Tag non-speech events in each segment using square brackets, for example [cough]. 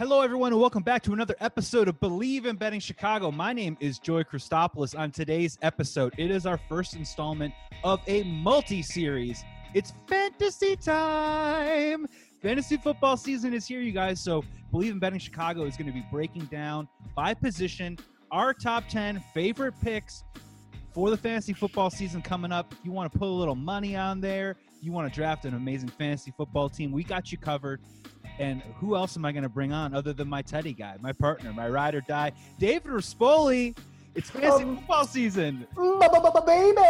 Hello, everyone, and welcome back to another episode of Believe in Betting Chicago. My name is Joy Christopoulos. On today's episode, it is our first installment of a multi series. It's fantasy time. Fantasy football season is here, you guys. So, Believe in Betting Chicago is going to be breaking down by position our top 10 favorite picks for the fantasy football season coming up. If you want to put a little money on there, you want to draft an amazing fantasy football team, we got you covered. And who else am I going to bring on other than my Teddy guy, my partner, my ride or die, David Rispoli? It's fantasy Um, football season. Baby.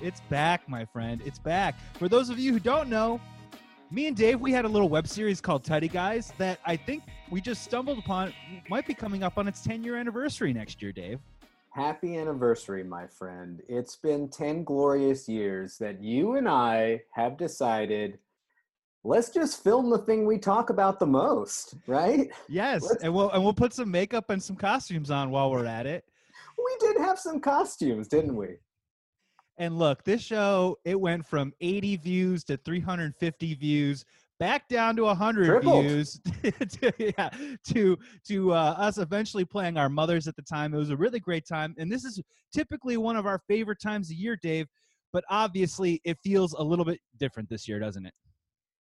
It's back, my friend. It's back. For those of you who don't know, me and Dave, we had a little web series called Teddy Guys that I think we just stumbled upon. Might be coming up on its 10 year anniversary next year, Dave. Happy anniversary, my friend. It's been 10 glorious years that you and I have decided let's just film the thing we talk about the most, right? Yes, Let's- and we'll and we'll put some makeup and some costumes on while we're at it. We did have some costumes, didn't we? And look, this show it went from 80 views to 350 views, back down to 100 Tripled. views, [laughs] to, yeah, to to uh, us eventually playing our mothers at the time. It was a really great time, and this is typically one of our favorite times of year, Dave. But obviously, it feels a little bit different this year, doesn't it?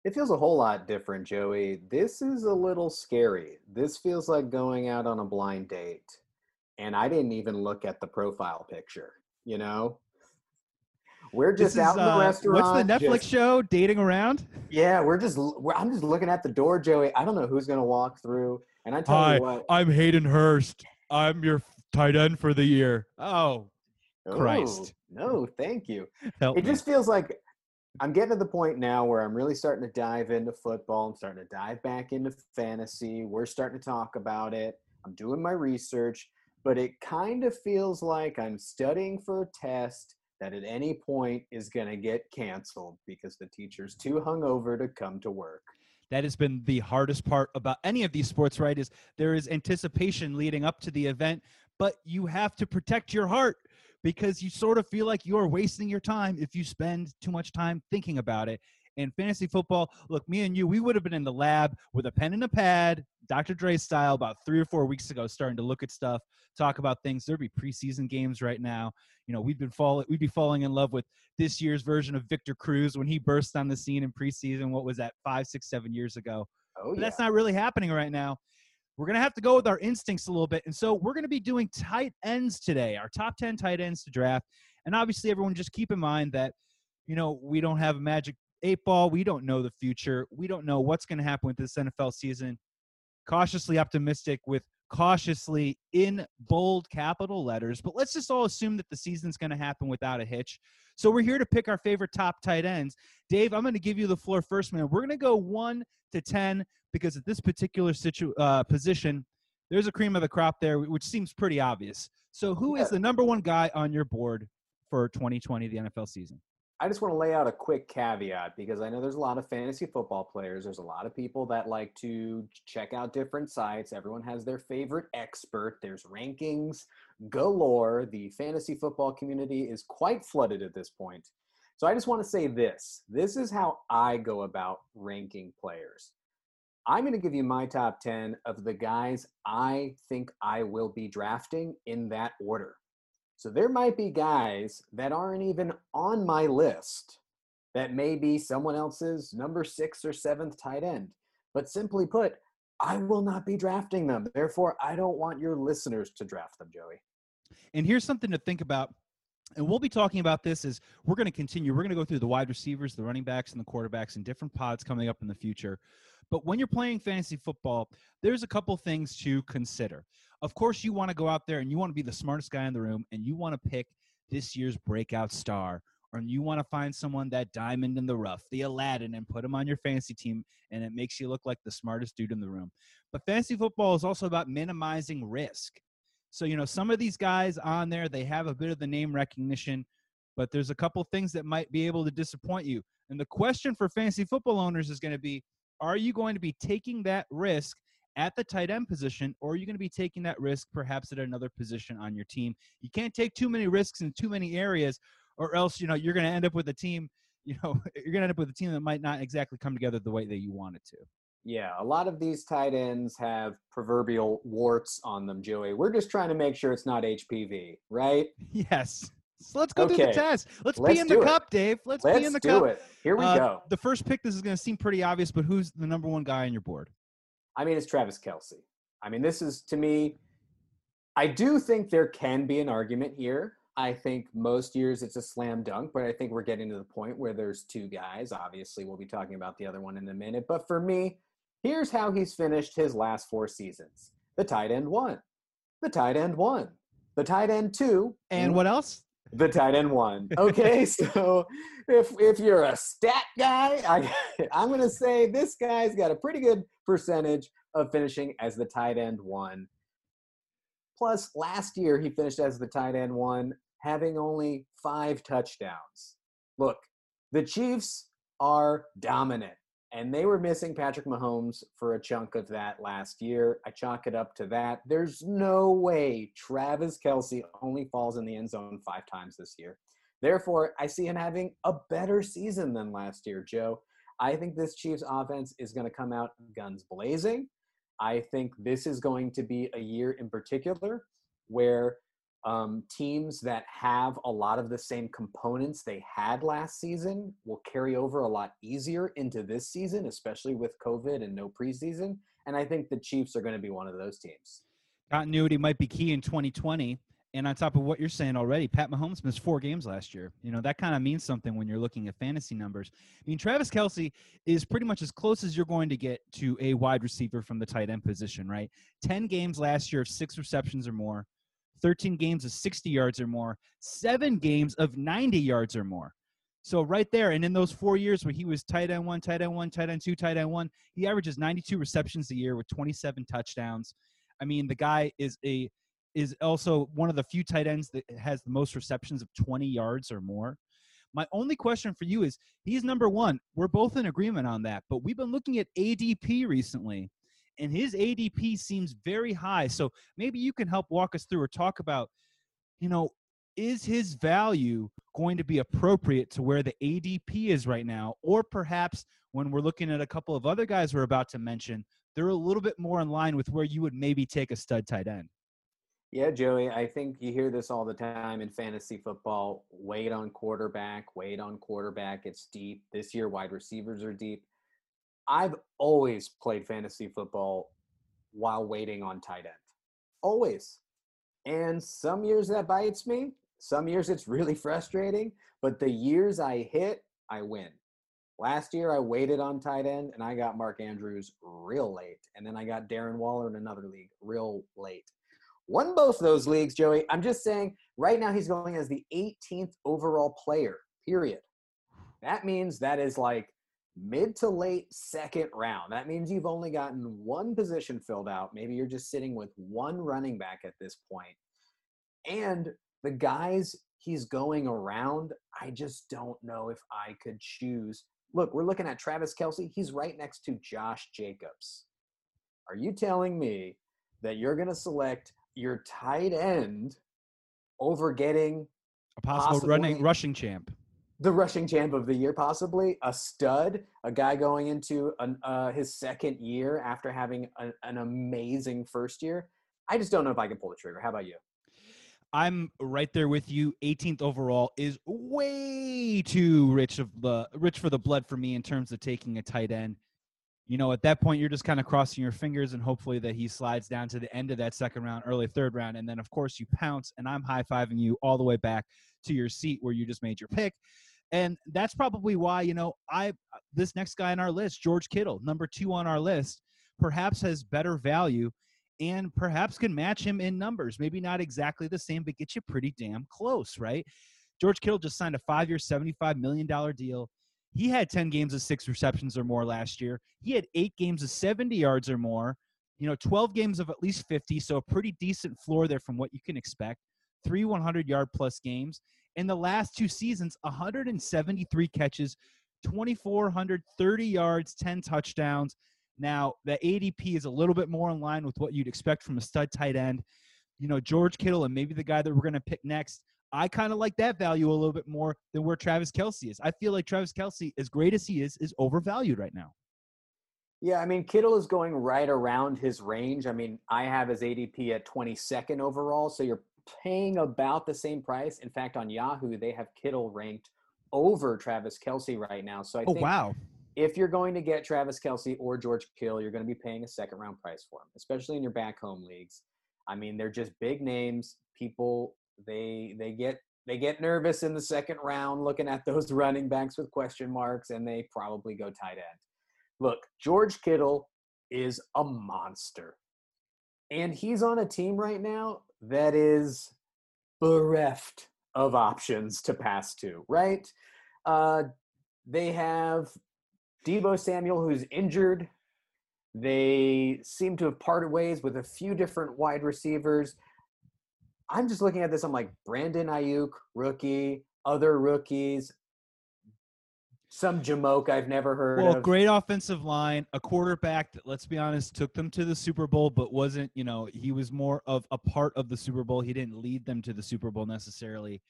It feels a whole lot different, Joey. This is a little scary. This feels like going out on a blind date. And I didn't even look at the profile picture, you know? We're This just out is, in the uh, restaurant. What's the Netflix just- show? Dating around? Yeah, we're just. We're, I'm just looking at the door, Joey. I don't know who's gonna walk through, and I tell Hi, you what. I'm Hayden Hurst. I'm your tight end for the year. Oh, oh, Christ. no, thank you. help It me. just feels like I'm getting to the point now where I'm really starting to dive into football. I'm starting to dive back into fantasy. We're starting to talk about it. I'm doing my research, but it kind of feels like I'm studying for a test that at any point is going to get canceled because the teacher's too hungover to come to work. that has been the hardest part about any of these sports right is there is anticipation leading up to the event but you have to protect your heart because you sort of feel like you're wasting your time if you spend too much time thinking about it and fantasy football look me and you we would have been in the lab with a pen and a pad dr dre style about three or four weeks ago starting to look at stuff talk about things there'd be preseason games right now you know we'd been falling we'd be falling in love with this year's version of Victor Cruz when he burst on the scene in preseason. What was that, five, six, seven years ago? Oh, But yeah. that's not really happening right now. We're going to have to go with our instincts a little bit. And so we're going to be doing tight ends today, our top 10 tight ends to draft. And obviously, everyone just keep in mind that, you know, we don't have a magic eight ball. We don't know the future. We don't know what's going to happen with this NFL season. Cautiously optimistic with cautiously in bold capital letters. But let's just all assume that the season's going to happen without a hitch. So we're here to pick our favorite top tight ends. Dave, I'm going to give you the floor first, man. We're going to go one to 10 because at this particular situ- uh, position, there's a cream of the crop there, which seems pretty obvious. So, who is the number one guy on your board for 2020, the NFL season? I just want to lay out a quick caveat because I know there's a lot of fantasy football players. There's a lot of people that like to check out different sites. Everyone has their favorite expert. There's rankings galore. The fantasy football community is quite flooded at this point. So I just want to say this this is how I go about ranking players. I'm going to give you my top 10 of the guys I think I will be drafting in that order. So there might be guys that aren't even on my list that may be someone else's number six or seventh tight end. But simply put, I will not be drafting them. Therefore, I don't want your listeners to draft them, Joey. And here's something to think about. And we'll be talking about this as we're going to continue. We're going to go through the wide receivers, the running backs, and the quarterbacks in different pods coming up in the future. But when you're playing fantasy football, there's a couple things to consider. Of course, you want to go out there and you want to be the smartest guy in the room and you want to pick this year's breakout star or you want to find someone that diamond in the rough, the Aladdin, and put him on your fantasy team, and it makes you look like the smartest dude in the room. But fantasy football is also about minimizing risk. So, you know, some of these guys on there, they have a bit of the name recognition, but there's a couple things that might be able to disappoint you. And the question for fantasy football owners is going to be are you going to be taking that risk at the tight end position, or are you going to be taking that risk perhaps at another position on your team? You can't take too many risks in too many areas, or else you know you're going to end up with a team. You know, [laughs] you're going to end up with a team that might not exactly come together the way that you want it to. Yeah, a lot of these tight ends have proverbial warts on them, Joey. We're just trying to make sure it's not HPV, right? [laughs] Yes. So let's go through the test. Let's, Let's be in the it. cup, Dave. Let's, Let's be in the do cup. it. Here we Uh, go. The first pick, this is going to seem pretty obvious, but who's the number one guy on your board? I mean, it's Travis Kelce. I mean, this is to me, I do think there can be an argument here. I think most years it's a slam dunk, but I think we're getting to the point where there's two guys. Obviously, we'll be talking about the other one in a minute. But for me, here's how he's finished his last four seasons the tight end one, the tight end one, the tight end two, And what else? the tight end one. Okay, [laughs] so if if you're a stat guy, I, [laughs] I'm going to say this guy's got a pretty good percentage of finishing as the tight end one. Plus, last year he finished as the tight end one, having only five touchdowns. Look, the Chiefs are dominant, and they were missing Patrick Mahomes for a chunk of that last year. I chalk it up to that. There's no way Travis Kelce only falls in the end zone five times this year. Therefore, I see him having a better season than last year, Joe. I think this Chiefs offense is going to come out guns blazing. I think this is going to be a year in particular where um, teams that have a lot of the same components they had last season will carry over a lot easier into this season, especially with COVID and no preseason. And I think the Chiefs are going to be one of those teams. Continuity might be key in 2020. And on top of what you're saying already, Pat Mahomes missed four games last year. You know, that kind of means something when you're looking at fantasy numbers. I mean, Travis Kelce is pretty much as close as you're going to get to a wide receiver from the tight end position, right? 10 games last year of six receptions or more, 13 games of 60 yards or more, seven games of 90 yards or more. So right there, and in those four years where he was tight end one, tight end one, tight end two, tight end one, he averages 92 receptions a year with 27 touchdowns. I mean, the guy is a is also one of the few tight ends that has the most receptions of 20 yards or more. My only question for you is he's number one. We're both in agreement on that, but we've been looking at ADP recently, and his ADP seems very high. So maybe you can help walk us through or talk about, you know, is his value going to be appropriate to where the ADP is right now? Or perhaps when we're looking at a couple of other guys we're about to mention, they're a little bit more in line with where you would maybe take a stud tight end. Yeah, Joey, I think you hear this all the time in fantasy football. Wait on quarterback, wait on quarterback. It's deep. This year, wide receivers are deep. I've always played fantasy football while waiting on tight end. Always. And some years that bites me, some years it's really [laughs] frustrating, but the years I hit, I win. Last year I waited on tight end and I got Mark Andrews real late. And then I got Darren Waller in another league real late. Won both those leagues, Joey. I'm just saying right now he's going as the 18th overall player, period. That means that is like mid to late second round. That means you've only gotten one position filled out. Maybe you're just sitting with one running back at this point. And the guys he's going around, I just don't know if I could choose. Look, we're looking at Travis Kelce. He's right next to Josh Jacobs. Are you telling me that you're going to select your tight end over getting A possible running rushing champ. The rushing champ of the year, possibly a stud, a guy going into an, uh, his second year after having an, an amazing first year. I just don't know if I can pull the trigger. How about you? I'm right there with you. 18th overall is way too rich of the rich for the blood for me in terms of taking a tight end. You know, at that point, you're just kind of crossing your fingers and hopefully that he slides down to the end of that second round, early third round, and then of course you pounce, and I'm high fiving you all the way back to your seat where you just made your pick. And that's probably why you know I uh, this next guy on our list, George Kittle, number two on our list, perhaps has better value and perhaps can match him in numbers. Maybe not exactly the same, but get you pretty damn close, right? George Kittle just signed a five year, $75 million deal. He had 10 games of six receptions or more last year. He had eight games of 70 yards or more, you know, 12 games of at least 50. So a pretty decent floor there from what you can expect. Three 100 yard plus games. In the last two seasons, 173 catches, 2,430 yards, 10 touchdowns. Now, the ADP is a little bit more in line with what you'd expect from a stud tight end. You know, George Kittle and maybe the guy that we're going to pick next. I kind of like that value a little bit more than where Travis Kelce is. I feel like Travis Kelce, as great as he is, is overvalued right now. Yeah, I mean, Kittle is going right around his range. I mean, I have his ADP at 22nd overall, so you're paying about the same price. In fact, on Yahoo, they have Kittle ranked over Travis Kelce right now. So I Oh think wow. if you're going to get Travis Kelce or George Kittle, you're going to be paying a second round price for him, especially in your back home leagues. I mean, they're just big names. People they they get they get nervous in the second round looking at those [laughs] running backs with question marks, and they probably go tight end. Look, George Kittle is a monster, and he's on a team right now that is bereft of options to pass to. Right? Uh, they have Deebo Samuel, who's injured. They seem to have parted ways with a few different wide receivers. I'm just looking at this. I'm like, Brandon Aiyuk, rookie, other rookies, some Jamoke I've never heard Well, of. great offensive line, a quarterback that, let's be honest, took them to the Super Bowl, but wasn't, you know, he was more of a part of the Super Bowl. He didn't lead them to the Super Bowl necessarily.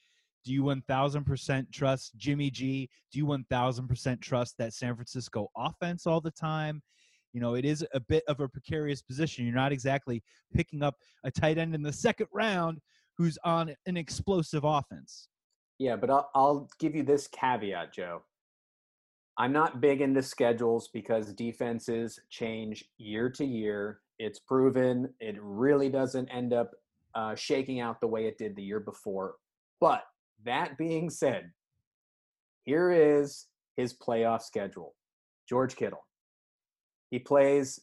Do you 1000% trust Jimmy G? Do you 1000% trust that San Francisco offense all the time? You know, it is a bit of a precarious position. You're not exactly picking up a tight end in the second round who's on an explosive offense. Yeah, but I'll, I'll give you this caveat, Joe. I'm not big into schedules because defenses change year to year. It's proven it really doesn't end up uh, shaking out the way it did the year before. But that being said, here is his playoff schedule George Kittle. He plays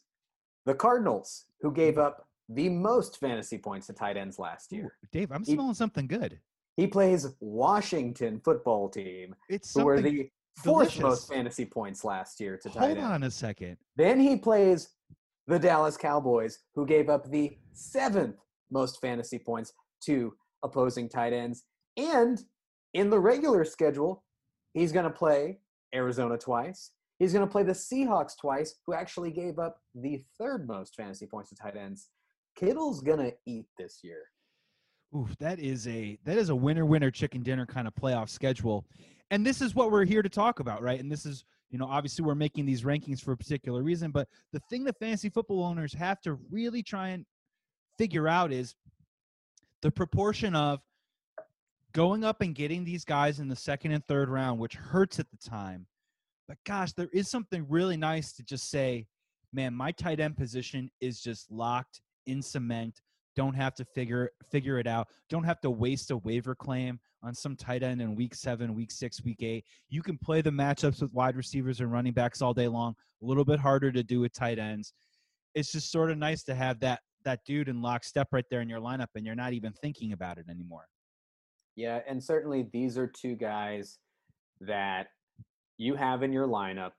the Cardinals, who gave up the most fantasy points to tight ends last Ooh, year. Dave, I'm He- smelling something good. He plays Washington football team, It's who something the fourth delicious. most fantasy points last year to tight Hold on a second. Then he plays the Dallas Cowboys, who gave up the seventh most fantasy points to opposing tight ends. And in the regular schedule, he's going to play Arizona twice. He's going to play the Seahawks twice, who actually gave up the third most fantasy points to tight ends. Kittle's going to eat this year. Oof, that is a that is a winner winner chicken dinner kind of playoff schedule. And this is what we're here to talk about, right? And this is, you know, obviously we're making these rankings for a particular reason, but the thing that fantasy football owners have to really try and figure out is the proportion of going up and getting these guys in the second and third round, which hurts at the time. But gosh, there is something really nice to just say, man, my tight end position is just locked in cement. Don't have to figure figure it out. Don't have to waste a waiver claim on some tight end in week seven, week six, week eight. You can play the matchups with wide receivers and running backs all day long. A little bit harder to do with tight ends. It's just sort of nice to have that that dude in lockstep right there in your lineup, and you're not even thinking about it anymore. Yeah, and certainly these are two guys that you have in your lineup.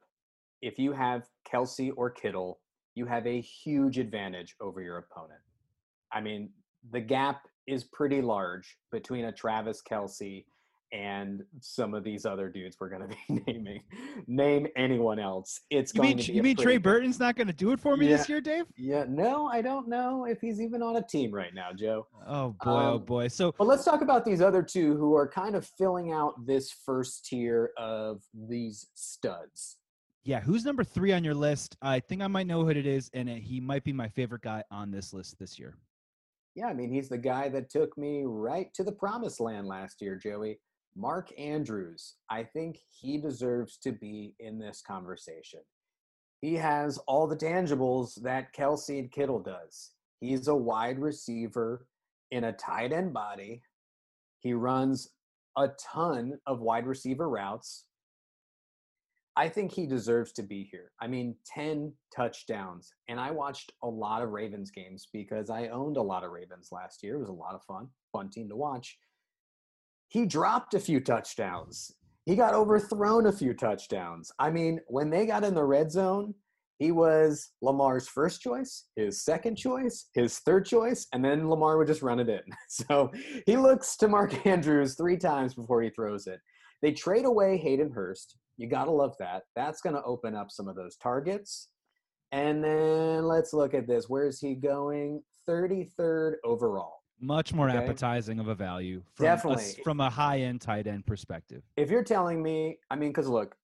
If you have Kelce or Kittle, you have a huge advantage over your opponent. I mean, the gap is pretty large between a Travis Kelce and some of these other dudes we're going [laughs] to be naming. Name anyone else. It's You going mean to be you mean Trey Burton's not going to do it for me this year, Dave? Yeah, no, I don't know if he's even on a team right now, Joe. Oh boy, oh Um, boy. So But let's talk about these other two who are kind of filling out this first tier of these studs. yeah, who's number three on your list? I think I might know who it is, and uh, he might be my favorite guy on this list this year. Yeah, I mean, he's the guy that took me right to the promised land last year, Joey. Mark Andrews. I think he deserves to be in this conversation. He has all the tangibles that Kelce and Kittle does. He's a wide receiver in a tight end body. He runs a ton of wide receiver routes. I think he deserves to be here. I mean, 10 touchdowns. And I watched a lot of Ravens games because I owned a lot of Ravens last year. It was a lot of fun, fun team to watch. He dropped a few touchdowns. He got overthrown a few touchdowns. I mean, when they got in the red zone, he was Lamar's first choice, his second choice, his third choice, and then Lamar would just run it in. [laughs] So he looks to Mark Andrews three times before he throws it. They trade away Hayden Hurst. You got to love that. That's going to open up some of those targets. And then let's look at this. Where is he going? 33rd overall. Much more Okay. appetizing of a value from a, Definitely. from a high end tight end perspective. If you're telling me, I mean, because look,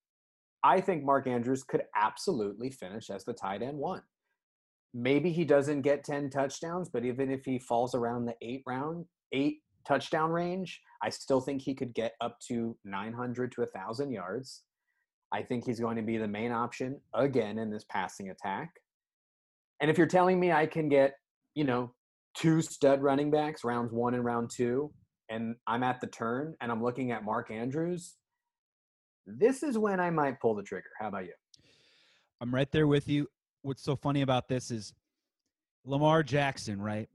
I think Mark Andrews could absolutely finish as the tight end one. Maybe he doesn't get 10 touchdowns, but even if he falls around the eight round, eight touchdown range, I still think he could get up to 900 to 1,000 yards. I think he's going to be the main option again in this passing attack. And if you're telling me I can get, you know, two stud running backs, rounds one and round two, and I'm at the turn and I'm looking at Mark Andrews, this is when I might pull the trigger. How about you? I'm right there with you. What's so funny about this is Lamar Jackson, right?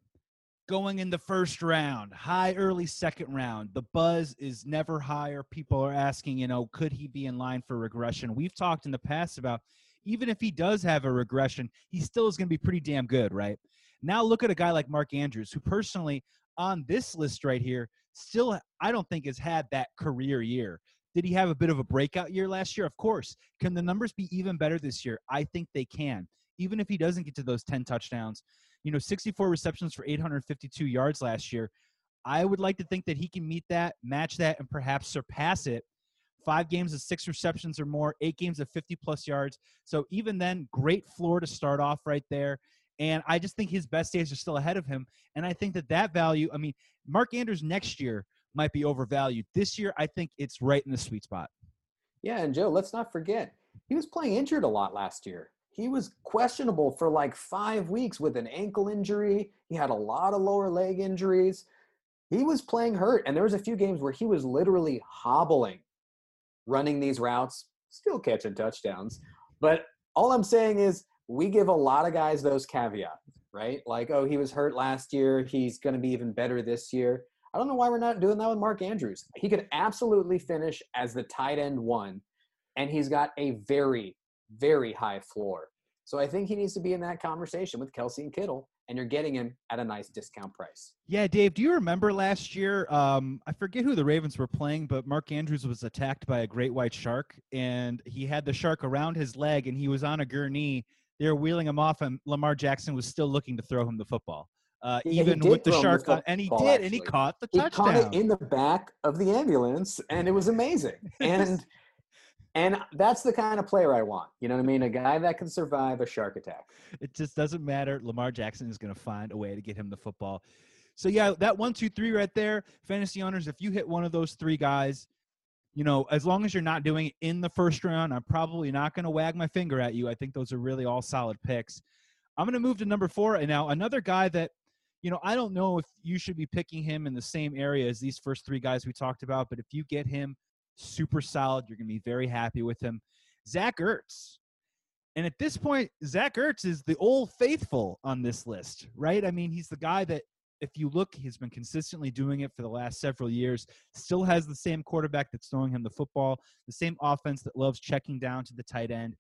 Going in the first round, high early second round. The buzz is never higher. People are asking, you know, could he be in line for regression? We've talked in the past about even if he does have a regression, he still is going to be pretty damn good, right? Now look at a guy like Mark Andrews, who personally on this list right here, still I don't think has had that career year. Did he have a bit of a breakout year last year? Of course. Can the numbers be even better this year? I think they can. Even if he doesn't get to those 10 touchdowns, you know, 64 receptions for 852 yards last year. I would like to think that he can meet that, match that, and perhaps surpass it. Five games of six receptions or more, eight games of 50 plus yards. So even then, great floor to start off right there. And I just think his best days are still ahead of him. And I think that that value, I mean, Mark Andrews next year might be overvalued. This year, I think it's right in the sweet spot. Yeah, and Joe, let's not forget, he was playing injured a lot last year. He was questionable for like five weeks with an ankle injury. He had a lot of lower leg injuries. He was playing hurt, and there was a few games where he was literally hobbling, running these routes, still catching touchdowns. But all I'm saying is, we give a lot of guys those caveats, right? Like, oh, he was hurt last year. He's going to be even better this year. I don't know why we're not doing that with Mark Andrews. He could absolutely finish as the tight end one, and he's got a very, very high floor. So I think he needs to be in that conversation with Kelce and Kittle, and you're getting him at a nice discount price. Yeah, Dave, do you remember last year? Um, I forget who the Ravens were playing, but Mark Andrews was attacked by a great white shark, and he had the shark around his leg, and he was on a gurney. They were wheeling him off, and Lamar Jackson was still looking to throw him the football uh, yeah, even with the shark on, and he did, actually. and he caught the touchdown. He caught it in the back of the ambulance, and it was amazing. [laughs] and and that's the kind of player I want. You know what I mean? A guy that can survive a shark attack. It just doesn't matter. Lamar Jackson is going to find a way to get him the football. So yeah, that one, two, three right there, fantasy owners. If you hit one of those three guys, you know, as long as you're not doing it in the first round, I'm probably not going to wag my finger at you. I think those are really all solid picks. I'm going to move to number four. And now another guy that you know, I don't know if you should be picking him in the same area as these first three guys we talked about, but if you get him super solid, you're going to be very happy with him. Zach Ertz. And at this point, Zach Ertz is the old faithful on this list, right? I mean, he's the guy that, if you look, he's been consistently doing it for the last several years, still has the same quarterback that's throwing him the football, the same offense that loves checking down to the tight end,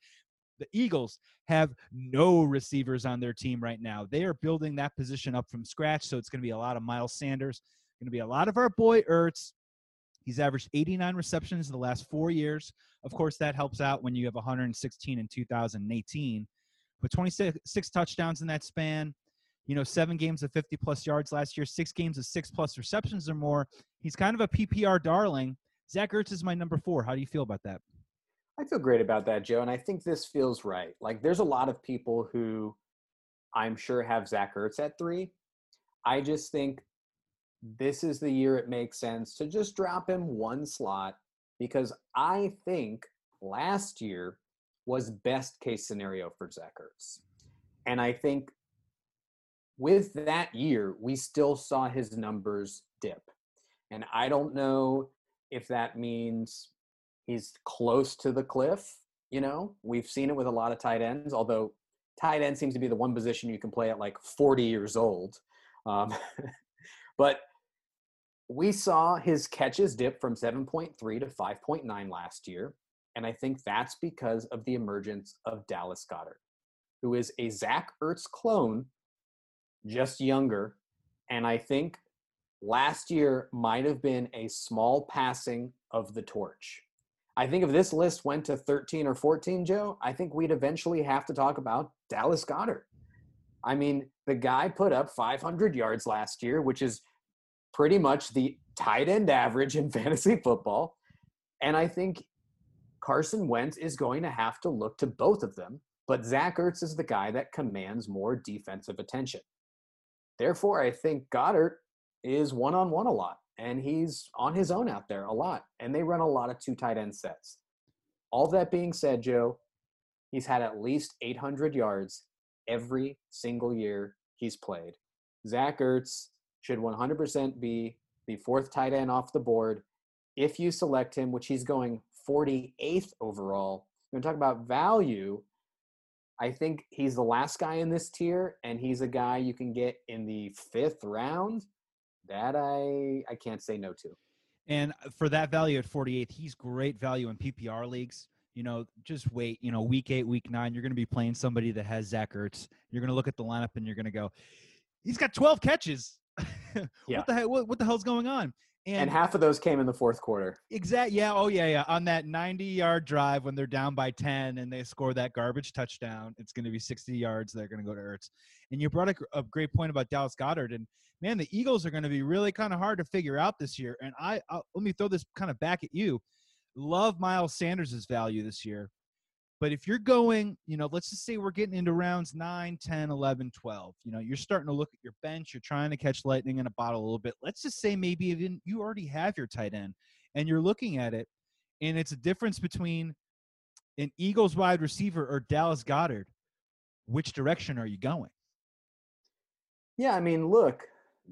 the Eagles have no receivers on their team right now. They are building that position up from scratch. So it's going to be a lot of Miles Sanders, going to be a lot of our boy Ertz. He's averaged 89 receptions in the last four years. Of course, that helps out when you have 116 in 2018. But 26 touchdowns in that span. You know, seven games of 50 plus yards last year, six games of six plus receptions or more. He's kind of a PPR darling. Zach Ertz is my number four. How do you feel about that? I feel great about that, Joe. And I think this feels right. Like there's a lot of people who I'm sure have Zach Ertz at three. I just think this is the year it makes sense to just drop him one slot because I think last year was best case scenario for Zach Ertz. And I think with that year, we still saw his numbers dip. And I don't know if that means he's close to the cliff. You know, we've seen it with a lot of tight ends, although tight end seems to be the one position you can play at like 40 years old. Um, [laughs] but we saw his catches dip from 7.3 to 5.9 last year. And I think that's because of the emergence of Dallas Goedert, who is a Zach Ertz clone, just younger. And I think last year might have been a small passing of the torch. I think if this list went to 13 or 14, Joe, I think we'd eventually have to talk about Dallas Goedert. I mean, the guy put up 500 yards last year, which is pretty much the tight end average in [laughs] fantasy football. And I think Carson Wentz is going to have to look to both of them, but Zach Ertz is the guy that commands more defensive attention. Therefore, I think Goedert is one on one a lot, and he's on his own out there a lot, and they run a lot of two tight end sets. All that being said, Joe, he's had at least 800 yards every single year he's played. Zach Ertz should 100% be the fourth tight end off the board if you select him, which he's going 48th overall. We're going to talk about value. I think he's the last guy in this tier, and he's a guy you can get in the fifth round. That I I can't say no to. And for that value at 48th, he's great value in PPR leagues. You know, just wait. You know, week eight, week nine, you're going to be playing somebody that has Zach Ertz. You're going to look at the lineup and you're going to go, he's got 12 catches. [laughs] Yeah. What the hell? What, what the hell's going on? And half of those came in the fourth quarter. Exact. Yeah. Oh, yeah. Yeah. On that 90 yard drive when they're down by 10 and they score that garbage touchdown, it's going to be 60 yards. They're going to go to Ertz. And you brought a, a great point about Dallas Goedert. And man, the Eagles are going to be really kind of hard to figure out this year. And I, I'll, let me throw this kind of back at you. Love Miles Sanders' value this year. But if you're going, you know, let's just say we're getting into rounds 9, 10, 11, 12. You know, you're starting to look at your bench. You're trying to catch lightning in a bottle a little bit. Let's just say maybe even you already have your tight end and you're looking at it, and it's a difference between an Eagles wide receiver or Dallas Goedert. Which direction are you going? Yeah, I mean, look,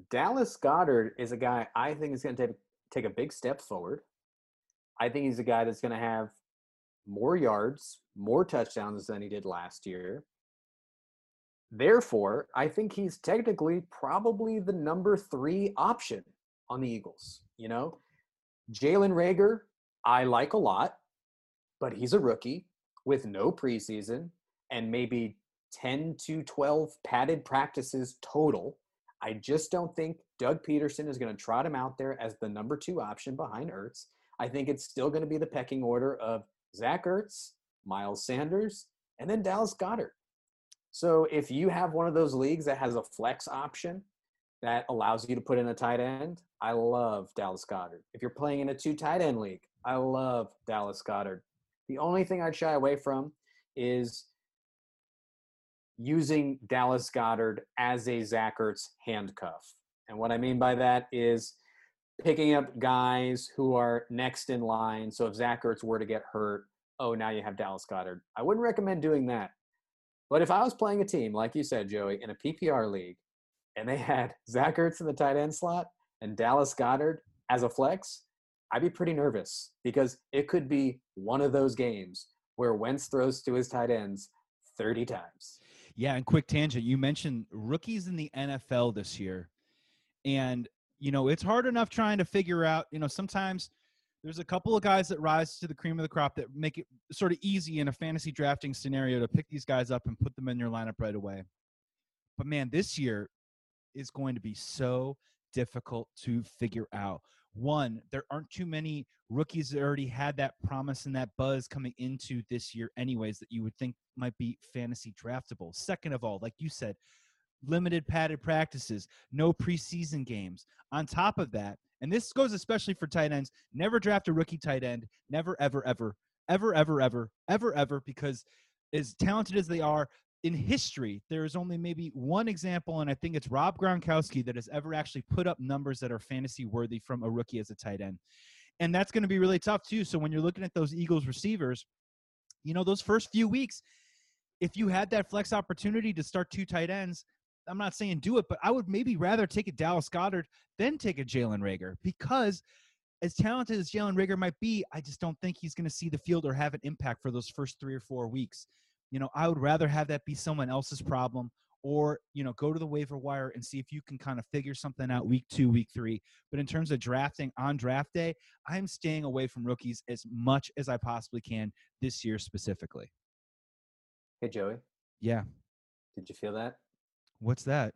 Dallas Goedert is a guy I think is going to take take a big step forward. I think he's a guy that's going to have more yards, more touchdowns than he did last year. Therefore, I think he's technically probably the number three option on the Eagles. You know, Jalen Reagor, I like a lot, but he's a rookie with no preseason and maybe 10 to 12 padded practices total. I just don't think Doug Pederson is going to trot him out there as the number two option behind Ertz. I think it's still going to be the pecking order of Zach Ertz, Miles Sanders, and then Dallas Goedert. So if you have one of those leagues that has a flex option that allows you to put in a tight end, I love Dallas Goedert. If you're playing in a two tight end league, I love Dallas Goedert. The only thing I'd shy away from is using Dallas Goedert as a Zach Ertz handcuff. And what I mean by that is picking up guys who are next in line. So if Zach Ertz were to get hurt, oh, now you have Dallas Goedert. I wouldn't recommend doing that. But if I was playing a team, like you said, Joey, in a PPR league, and they had [laughs] Zach Ertz in the tight end slot and Dallas Goedert as a flex, I'd be pretty nervous because it could be one of those games where Wentz throws to his tight ends 30 times. Yeah, and quick tangent. You mentioned rookies in the NFL this year. And, you know, it's hard enough trying to figure out, you know, sometimes there's a couple of guys that rise to the cream of the crop that make it sort of easy in a fantasy drafting scenario to pick these guys up and put them in your lineup right away. But man, this year is going to be so difficult to figure out. One, there aren't too many rookies that already had that promise and that buzz coming into this year, anyways, that you would think might be fantasy draftable. Second of all, like you said, limited padded practices, no preseason games. On top of that, and this goes especially for tight ends, never draft a rookie tight end, never, ever, ever, ever, ever, ever, ever, ever, because as talented as they are, in history, there is only maybe one example, and I think it's Rob Gronkowski that has ever actually put up numbers that are fantasy worthy from a rookie as a tight end. And that's going to be really tough, too. So when you're looking at those Eagles receivers, you know, those first few weeks, if you had that flex opportunity to start two tight ends, I'm not saying do it, but I would maybe rather take a Dallas Goedert than take a Jalen Reagor because as talented as Jalen Reagor might be, I just don't think he's going to see the field or have an impact for those first three or four weeks. You know, I would rather have that be someone else's problem or, you know, go to the waiver wire and see if you can kind of figure something out week two, week three. But in terms of drafting on draft day, I'm staying away from rookies as much as I possibly can this year specifically. Hey, Joey. Yeah. Did you feel that? What's that?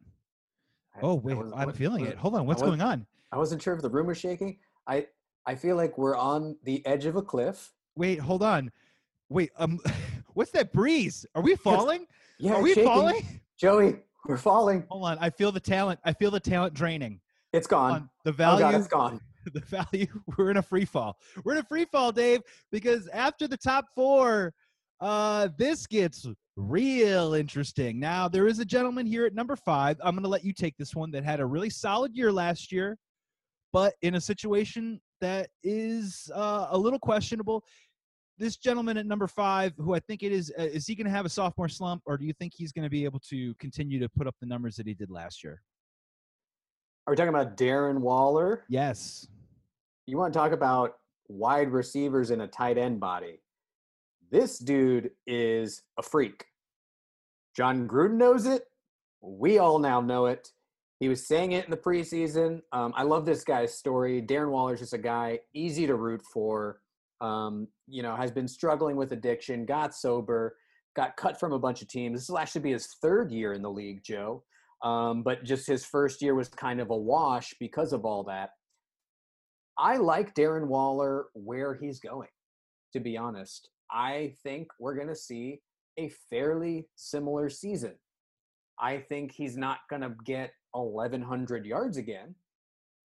I- Oh, wait, was- I'm what- feeling was- it. Hold on. What's was- going on? I wasn't sure if the room was shaking. I I feel like we're on the edge of a cliff. Wait, hold on. Wait, um, [laughs] what's that breeze? Are we falling? Yeah, Are we shaking. falling? [laughs] Joey, we're falling. Hold on. I feel the talent. I feel the talent draining. It's gone. on. The Oh value. god, it's gone. [laughs] the value we're in a free fall. We're in a free fall, Dave, because after the top four, uh, this gets real interesting. Now there is a gentleman here at number five. I'm going to let you take this one that had a really solid year last year, but in a situation that is uh, a little questionable. This gentleman at number five, who I think it is, uh, is he going to have a sophomore slump, or do you think he's going to be able to continue to put up the numbers that he did last year? Are we talking about Darren Waller? Yes. You want to talk about wide receivers in a tight end body? This dude is a freak. Jon Gruden knows it. We all now know it. He was saying it in the preseason. Um, I love this guy's story. Darren Waller's just a guy easy to root for. Um, you know, has been struggling with addiction, got sober, got cut from a bunch of teams. This will actually be his third year in the league, Joe. Um, but just his first year was kind of a wash because of all that. I like Darren Waller where he's going, to be honest. I think we're going to see a fairly similar season. I think he's not going to get 1,100 yards again,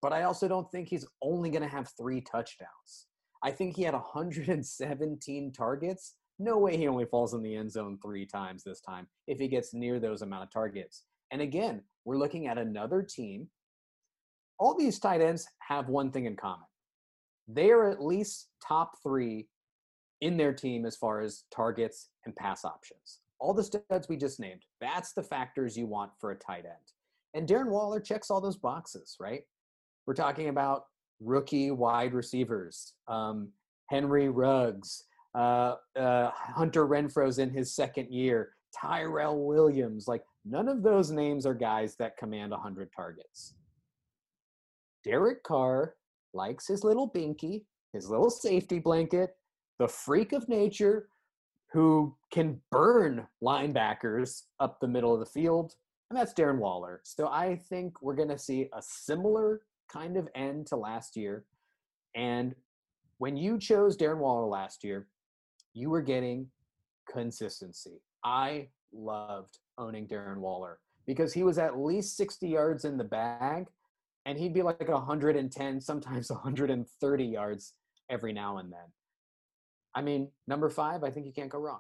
but I also don't think he's only going to have three touchdowns. I think he had 117 targets. No way he only falls in the end zone three times this time if he gets near those amount of targets. And again, we're looking at another team. All these tight ends have one thing in common they are at least top three in their team as far as targets and pass options. All the studs we just named, that's the factors you want for a tight end. And Darren Waller checks all those boxes, right? We're talking about rookie wide receivers, um, Henry Ruggs, uh, uh, Hunter Renfrow's in his second year, Tyrell Williams. Like, none of those names are guys that command 100 targets. Derek Carr likes his little binky, his little safety blanket, the freak of nature who can burn linebackers up the middle of the field, and that's Darren Waller. So I think we're going to see a similar kind of end to last year. And when you chose Darren Waller last year, you were getting consistency. I loved owning Darren Waller because he was at least 60 yards in the bag and he'd be like 110, sometimes 130 yards every now and then. I mean, number five, I think you can't go wrong.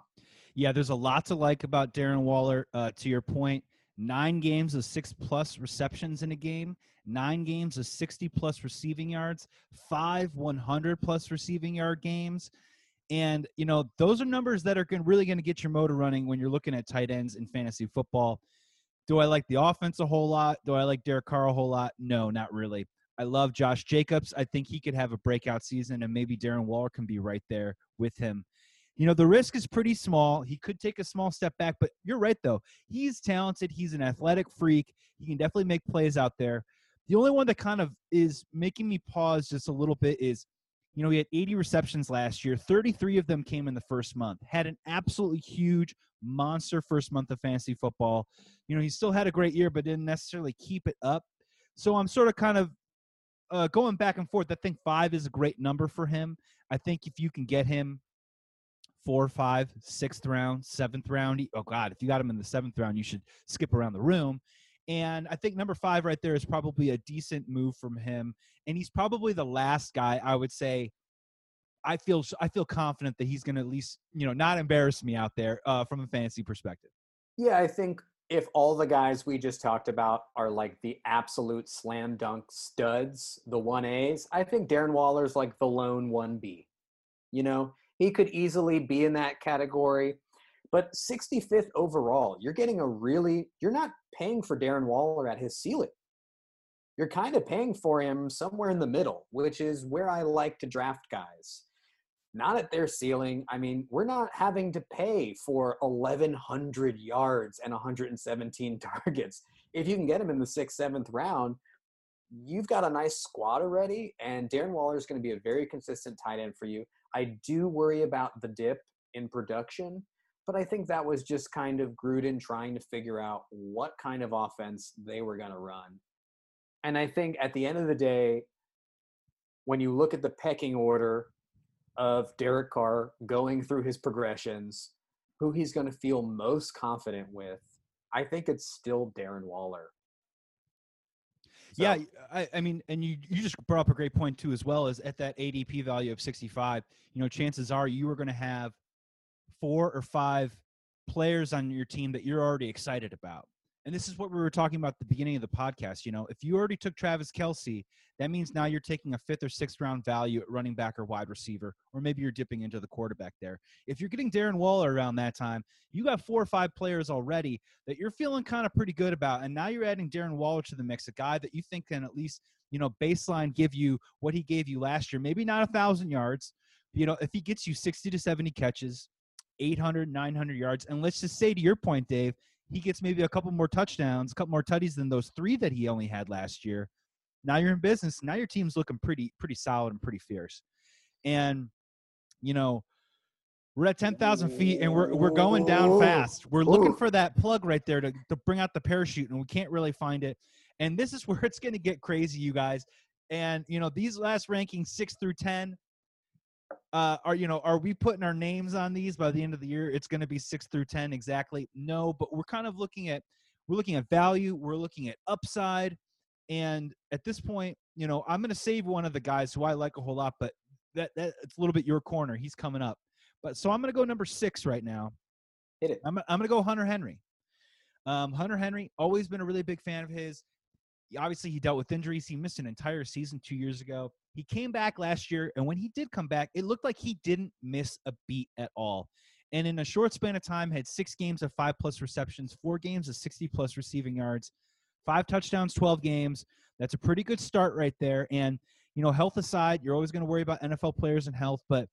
Yeah, there's a lot to like about Darren Waller. Uh, to your point, nine games of six plus receptions in a game, nine games of 60 plus receiving yards, five 100 plus receiving yard games. And, you know, those are numbers that are really going to get your motor running when you're looking at tight ends in fantasy football. Do I like the offense a whole lot? Do I like Derek Carr a whole lot? No, not really. I love Josh Jacobs. I think he could have a breakout season, and maybe Darren Waller can be right there with him. You know, the risk is pretty small. He could take a small step back, but you're right, though. He's talented. He's an athletic freak. He can definitely make plays out there. The only one that kind of is making me pause just a little bit is, you know, he had 80 receptions last year. 33 of them came in the first month. Had an absolutely huge monster first month of fantasy football. You know, he still had a great year, but didn't necessarily keep it up. So I'm sort of kind of uh, going back and forth. I think five is a great number for him. I think if you can get him four, five, sixth round, seventh round. Oh God, if you got him in the seventh round, you should skip around the room. And I think number five right there is probably a decent move from him. And he's probably the last guy I would say. I feel I feel confident that he's going to at least you know not embarrass me out there uh, from a fantasy perspective. Yeah, I think if all the guys we just talked about are like the absolute slam dunk studs, the 1As, I think Darren Waller's like the lone 1B. You know, he could easily be in that category. But 65th overall, you're getting a really, you're not paying for Darren Waller at his ceiling. You're kind of paying for him somewhere in the middle, which is where I like to draft guys not at their ceiling. I mean, we're not having to pay for 1,100 yards and 117 [laughs] targets. If you can get him in the sixth, seventh round, you've got a nice squad already, and Darren Waller is going to be a very consistent tight end for you. I do worry about the dip in production, but I think that was just kind of Gruden trying to figure out what kind of offense they were going to run. And I think at the end of the day, when you look at the pecking order of Derek Carr going through his progressions, who he's going to feel most confident with, I think it's still Darren Waller. So, Yeah, I, I mean, and you you just brought up a great point too, as well as at that ADP value of 65. You know, chances are you are going to have four or five players on your team that you're already excited about. And this is what we were talking about at the beginning of the podcast. You know, if you already took Travis Kelce, that means now you're taking a fifth or sixth round value at running back or wide receiver, or maybe you're dipping into the quarterback there. If you're getting Darren Waller around that time, you got four or five players already that you're feeling kind of pretty good about. And now you're adding Darren Waller to the mix, a guy that you think can at least, you know, baseline give you what he gave you last year. Maybe not a thousand yards. You know, if he gets you 60 to 70 catches, 800, 900 yards, and let's just say to your point, Dave, he gets maybe a couple more touchdowns, a couple more tutties than those three that he only had last year. Now you're in business. Now your team's looking pretty, pretty solid and pretty fierce. And, you know, we're at 10,000 feet and we're, we're going down fast. We're looking for that plug right there to, to bring out the parachute, and we can't really find it. And this is [laughs] where it's going to get crazy, you guys. And, you know, these last rankings, six through 10, uh, are you know are we putting our names on these by the end of the year? It's going to be six through ten exactly. No but we're kind of looking at we're looking at value we're looking at upside and at this point you know i'm going to save one of the guys who i like a whole lot but that, that it's a little bit your corner he's coming up. But so i'm going to go number six right now. Hit it. i'm, I'm going to go hunter henry. Um, hunter henry always been a really big fan of his obviously he dealt with injuries. He missed an entire season two years ago. He came back last year and when he did come back it looked like he didn't miss a beat at all. And in a short span of time had six games of five plus receptions four games of 60 plus receiving yards five touchdowns 12 games. That's a pretty good start right there. And you know health aside you're always going to worry about nfl players and health but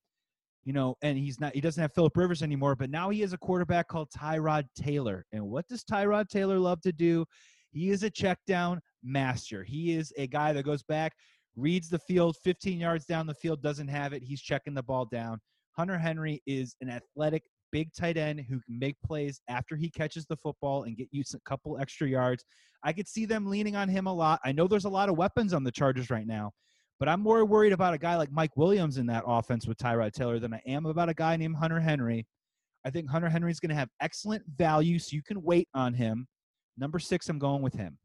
you know and he's not he doesn't have philip rivers anymore but now he has a quarterback called tyrod taylor. And what does tyrod taylor love to do? He is a check down master. He is a guy that goes back reads the field 15 yards down the field doesn't have it. He's checking the ball down. Hunter henry is an athletic big tight end who can make plays after he catches the football and get you a couple extra yards. I could see them leaning on him a lot. I know there's a lot of weapons on the chargers right now but i'm more worried about a guy like mike williams in that offense with tyrod taylor than i am about a guy named hunter henry. I think hunter henry's going to have excellent value so you can wait on him. Number six i'm going with him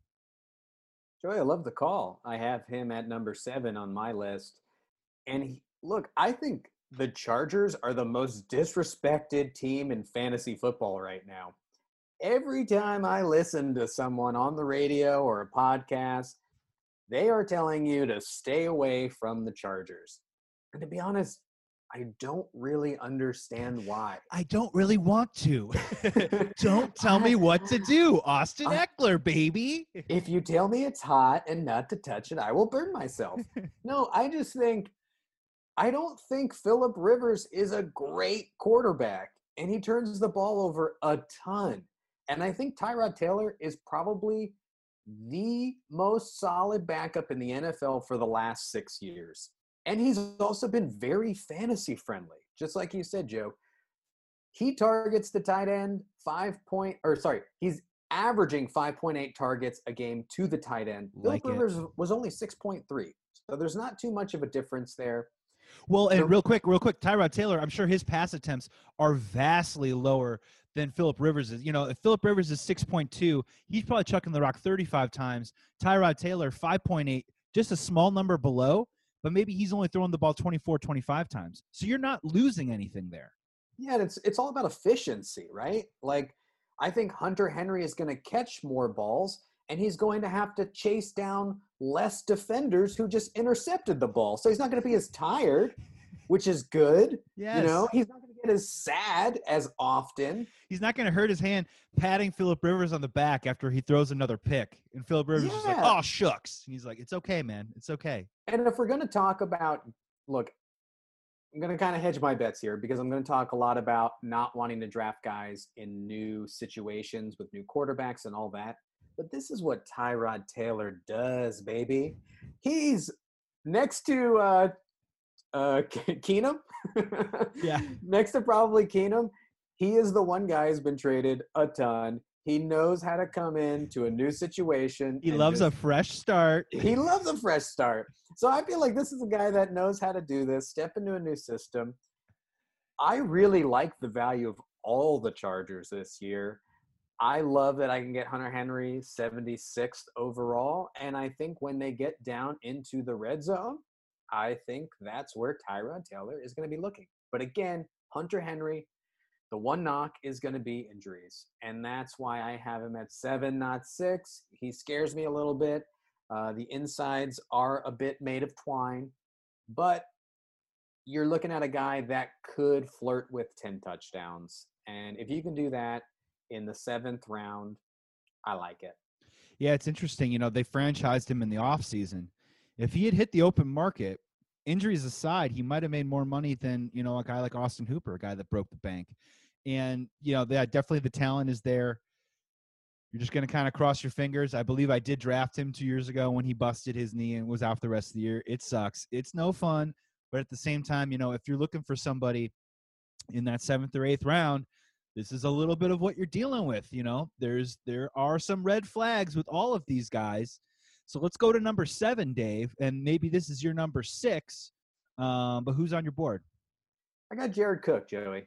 Joey, I love the call. I have him at number seven on my list. And he, look, I think the Chargers are the most disrespected team in fantasy football right now. Every time I listen to someone on the radio or a podcast, they are telling you to stay away from the Chargers. And to be honest, I don't really understand why. I don't really want to. [laughs] don't [laughs] tell me what to do. Austin I- Ekeler, baby. if you tell me it's hot and not to touch it, I will burn myself. [laughs] no, I just think I don't think Philip Rivers is a great quarterback and he turns the ball over a ton. And I think Tyrod Taylor is probably the most solid backup in the NFL for the last 6 years. And he's also been very fantasy friendly. Just like you said, Joe. He targets the tight end 5 point or sorry, he's averaging 5.8 targets a game to the tight end. Like it. Rivers was only 6.3. So there's not too much of a difference there. Well, and real quick, real quick, Tyrod Taylor, I'm sure his pass attempts are vastly lower than Philip Rivers is. You know, if Philip Rivers is 6.2, he's probably chucking the rock 35 times. Tyrod Taylor, 5.8, just a small number below, but maybe he's only throwing the ball 24, 25 times. So you're not losing anything there. Yeah, and it's it's all about efficiency, right? Like I think Hunter Henry is going to catch more balls and he's going to have to chase down less defenders who just intercepted the ball. So he's not going to be as tired, [laughs] which is good. Yes. You know, he's not going to get as sad as often. He's not going to hurt his hand patting Philip Rivers on the back after he throws another pick. And Philip Rivers is like, oh, shucks. And he's like, it's okay, man. It's okay. And if we're going to talk about, look, I'm going to kind of hedge my bets here because I'm going to talk a lot about not wanting to draft guys in new situations with new quarterbacks and all that. But this is what Tyrod Taylor does, baby. He's next to uh, uh, Keenum. [laughs] Yeah. next to probably Keenum. He is the one guy who's been traded a ton. He knows how to come into a new situation. He loves just a fresh start. he loves a fresh start. So I feel like this is a guy that knows how to do this, step into a new system. I really like the value of all the Chargers this year. I love that I can get Hunter Henry 76th overall. And I think when they get down into the red zone, I think that's where Tyrod Taylor is going to be looking. But again, Hunter Henry, the one knock is going to be injuries. And that's why I have him at seven, not six. He scares me a little bit. Uh, the insides are a bit made of twine, but you're looking at a guy that could flirt with 10 touchdowns. And if you can do that in the seventh round, I like it. Yeah, it's interesting. You know, they franchised him in the offseason. If he had hit the open market, injuries aside, he might have made more money than, you know, a guy like Austin Hooper, a guy that broke the bank. And, you know, that definitely the talent is there. You're just going to kind of cross your fingers. I believe I did draft him two years ago when he busted his knee and was out the rest of the year. It sucks. It's no fun. But at the same time, you know, if you're looking for somebody in that seventh or eighth round, this is a little bit of what you're dealing with. You know, there's there are some red flags with all of these guys. So let's go to number seven, Dave, and maybe this is your number six. Um, but who's on your board? I got Jared Cook, Joey,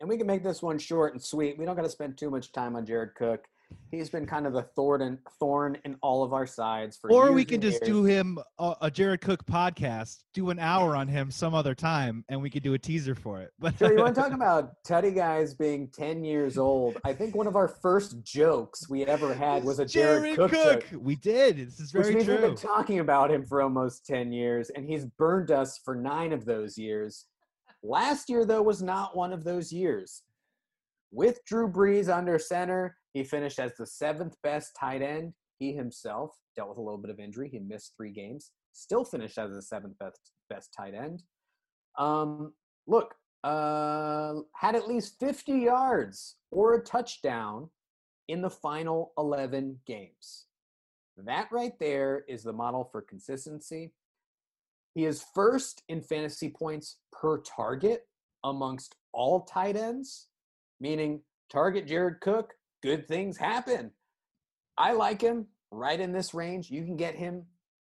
and we can make this one short and sweet. We don't got to spend too much time on Jared Cook he's been kind of the thorn and thorn in all of our sides for. Or we can just years. do him a, a, Jared Cook podcast, do an hour on him some other time, and we could do a teaser for it. But so you want to talk [laughs] about Teddy guys being ten years old? I think one of our first jokes we ever had was a Jared, Jared Cook. Cook. We did. This is very Which true. We've been talking about him for almost ten years, and he's burned us for nine of those years. Last year, though, was not one of those years. With Drew Brees under center, he finished as the seventh best tight end. He himself dealt with a little bit of injury. He missed three games. Still finished as the seventh best best tight end. Um, look, uh, had at least 50 yards or a touchdown in the final 11 games. That right there is the model for consistency. He is first in fantasy points per target amongst all tight ends, meaning target Jared Cook, good things happen. I like him right in this range. You can get him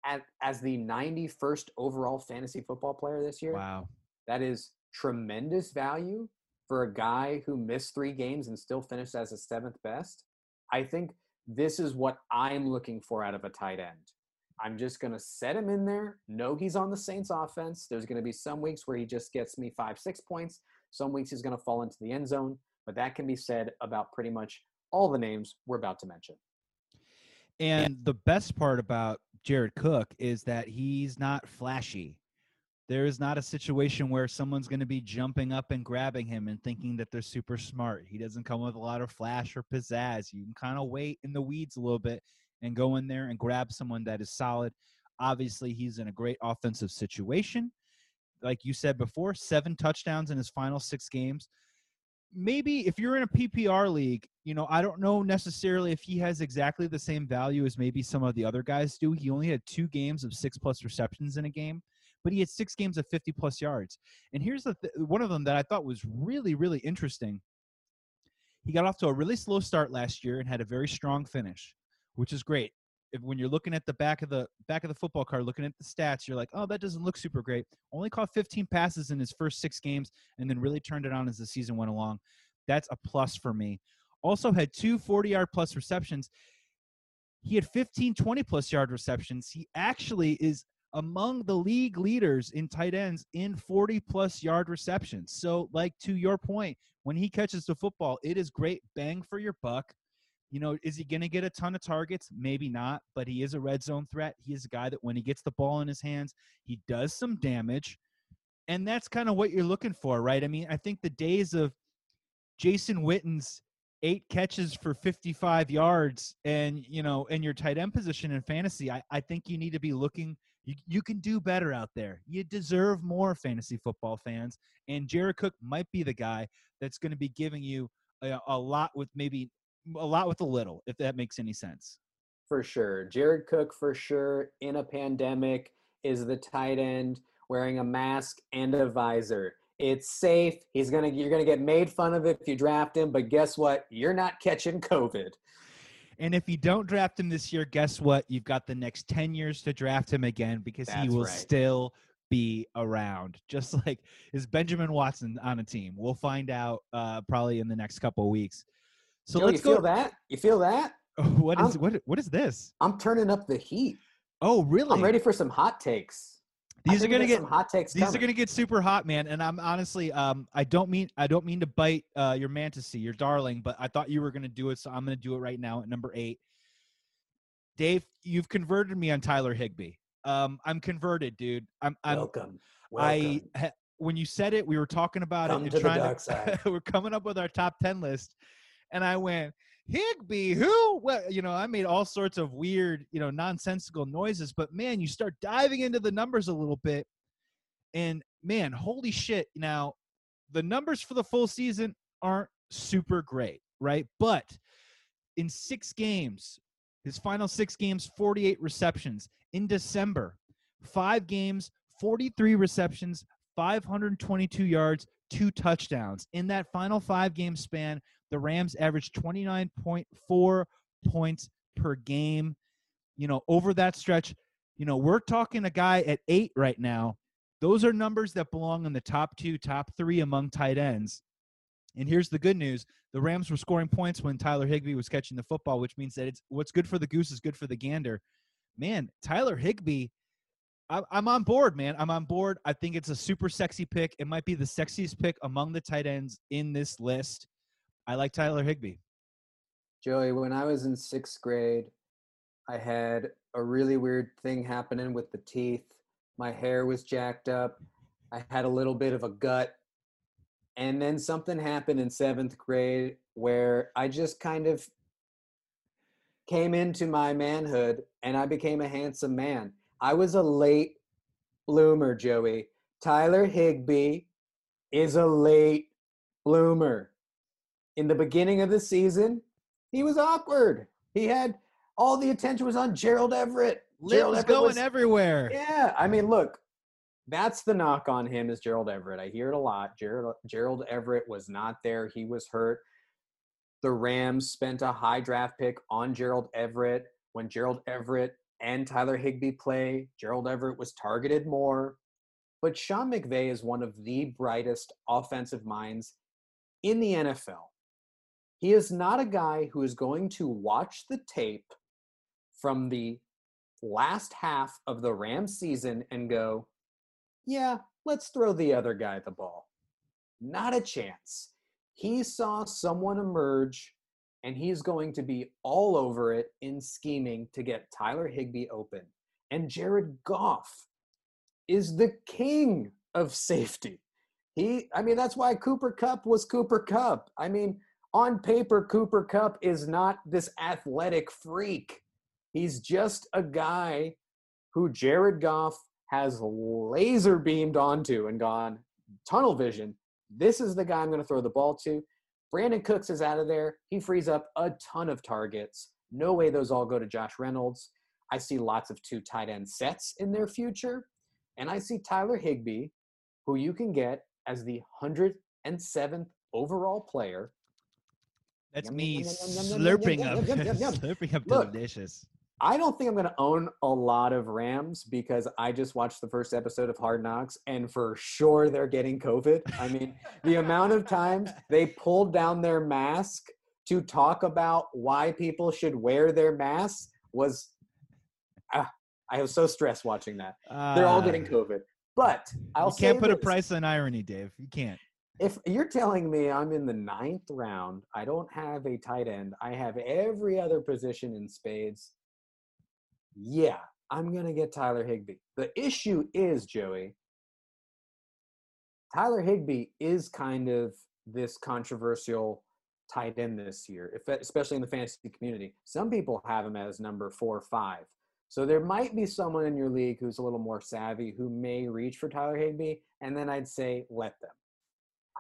at, as the 91st overall fantasy football player this year. Wow. That is tremendous value for a guy who missed three games and still finished as a seventh best. I think this is what I'm looking for out of a tight end. I'm just going to set him in there. Know he's on the Saints offense. There's going to be some weeks where he just gets me five, six points. Some weeks he's going to fall into the end zone. But that can be said about pretty much all the names we're about to mention. And the best part about Jared Cook is that he's not flashy. There is not a situation where someone's going to be jumping up and grabbing him and thinking that they're super smart. He doesn't come with a lot of flash or pizzazz. You can kind of wait in the weeds a little bit and go in there and grab someone that is solid. Obviously, he's in a great offensive situation. Like you said before, seven touchdowns in his final six games maybe if you're in a PPR league, you know, I don't know necessarily if he has exactly the same value as maybe some of the other guys do. He only had two games of six plus receptions in a game, but he had six games of 50 plus yards. And here's the th- one of them that I thought was really, really interesting. He got off to a really slow start last year and had a very strong finish, which is great if when you're looking at the back of the back of the football card, looking at the stats, you're like, oh, that doesn't look super great. Only caught 15 passes in his first six games, and then really turned it on as the season went along. That's a plus for me. Also had two 40 yard plus receptions. He had 15 20 plus yard receptions. He actually is among the league leaders in tight ends in 40 plus yard receptions. So, like to your point, when he catches the football, it is great bang for your buck. You know, is he going to get a ton of targets? Maybe not, but he is a red zone threat. He is a guy that when he gets the ball in his hands, he does some damage. And that's kind of what you're looking for, right? I mean, I think the days of Jason Witten's eight catches for 55 yards and, you know, in your tight end position in fantasy, I, I think you need to be looking. You, you can do better out there. You deserve more fantasy football fans. And Jared Cook might be the guy that's going to be giving you a, a lot with maybe a lot with a little, if that makes any sense. For sure. Jared Cook, for sure, in a pandemic, is the tight end wearing a mask and a visor. It's safe. He's gonna you're gonna get made fun of if you draft him, but guess what? You're not catching COVID. And if you don't draft him this year, guess what? You've got the next 10 years to draft him again because That's he will right. still be around. Just [laughs] like is Benjamin Watson on a team. We'll find out uh, probably in the next couple weeks. So Joe, let's you feel go. that? You feel that? [laughs] What is I'm- what? What is this? I'm turning up the heat. Oh, really? I'm ready for some hot takes. These are gonna get some hot takes. these are gonna get super hot, man. And I'm honestly, um, I don't mean I don't mean to bite uh, your fantasy, your darling, but I thought you were gonna do it, so I'm gonna do it right now at number eight. Dave, you've converted me on Tyler Higbee. Um, I'm converted, dude. I'm I'm welcome. I Welcome. ha- when you said it, we were talking about Come it to the dark side. [laughs] we're coming up with our top ten list, and I went Higbee. Who? Well, you know, I made all sorts of weird, you know, nonsensical noises. But man, you start diving into the numbers a little bit, and man, holy shit! Now, the numbers for the full season aren't super great, right? But in six games, his final six games, 48 receptions. In December, five games, 43 receptions, 522 yards, two touchdowns. In that final five game span, the Rams averaged 29.4 points per game. You know, over that stretch, you know, we're talking a guy at eight right now. Those are numbers that belong in the top two, top three among tight ends. And here's the good news the Rams were scoring points when Tyler Higbee was catching the football, which means that it's what's good for the goose is good for the gander. Man, Tyler Higbee, I, I'm on board, man. I'm on board. I think it's a super sexy pick. It might be the sexiest pick among the tight ends in this list. I like Tyler Higbee. Joey, when I was in sixth grade, I had a really weird thing happening with the teeth. My hair was jacked up. I had a little bit of a gut. And then something happened in seventh grade where I just kind of came into my manhood and I became a handsome man. I was a late bloomer, Joey. Tyler Higbee is a late bloomer. In the beginning of the season, he was awkward. He had all the attention was on Gerald Everett. Gerald Everett going was- everywhere. yeah, I mean, look, that's the knock on him is Gerald Everett. I hear it a lot. Gerald Gerald Everett was not there. He was hurt. The Rams spent a high draft pick on Gerald Everett. When Gerald Everett and Tyler Higbee play, Gerald Everett was targeted more. But Sean McVay is one of the brightest offensive minds in the NFL. He is not a guy who is going to watch the tape from the last half of the Rams season and go, yeah, let's throw the other guy the ball. Not a chance. He saw someone emerge and he's going to be all over it in scheming to get Tyler Higbee open. And Jared Goff is the king of safety. He, I mean, that's why Cooper Kupp was Cooper Kupp. I mean, on paper, Cooper Kupp is not this athletic freak. He's just a guy who Jared Goff has laser beamed onto and gone tunnel vision. This is the guy I'm going to throw the ball to. Brandin Cooks is out of there. He frees up a ton of targets. No way those all go to Josh Reynolds. I see lots of two tight end sets in their future. And I see Tyler Higbee, who you can get as the 107th overall player. That's Yum, me yum, yum, slurping up, slurping up delicious. I don't think I'm going to own a lot of Rams because I just watched the first episode of Hard Knocks and for sure they're getting COVID. I mean, the amount of times [laughs] they pulled down their mask to talk about why people should wear their masks was ah, I was so stressed watching that. They're all getting Ah, COVID. But I'll You can't put a price on irony, Dave. You can't. If you're telling me I'm in the ninth round, I don't have a tight end, I have every other position in spades. Yeah, I'm going to get Tyler Higbee. The issue is, Joey, Tyler Higbee is kind of this controversial tight end this year, especially in the fantasy community. Some people have him as number four or five. So there might be someone in your league who's a little more savvy who may reach for Tyler Higbee, and then I'd say let them.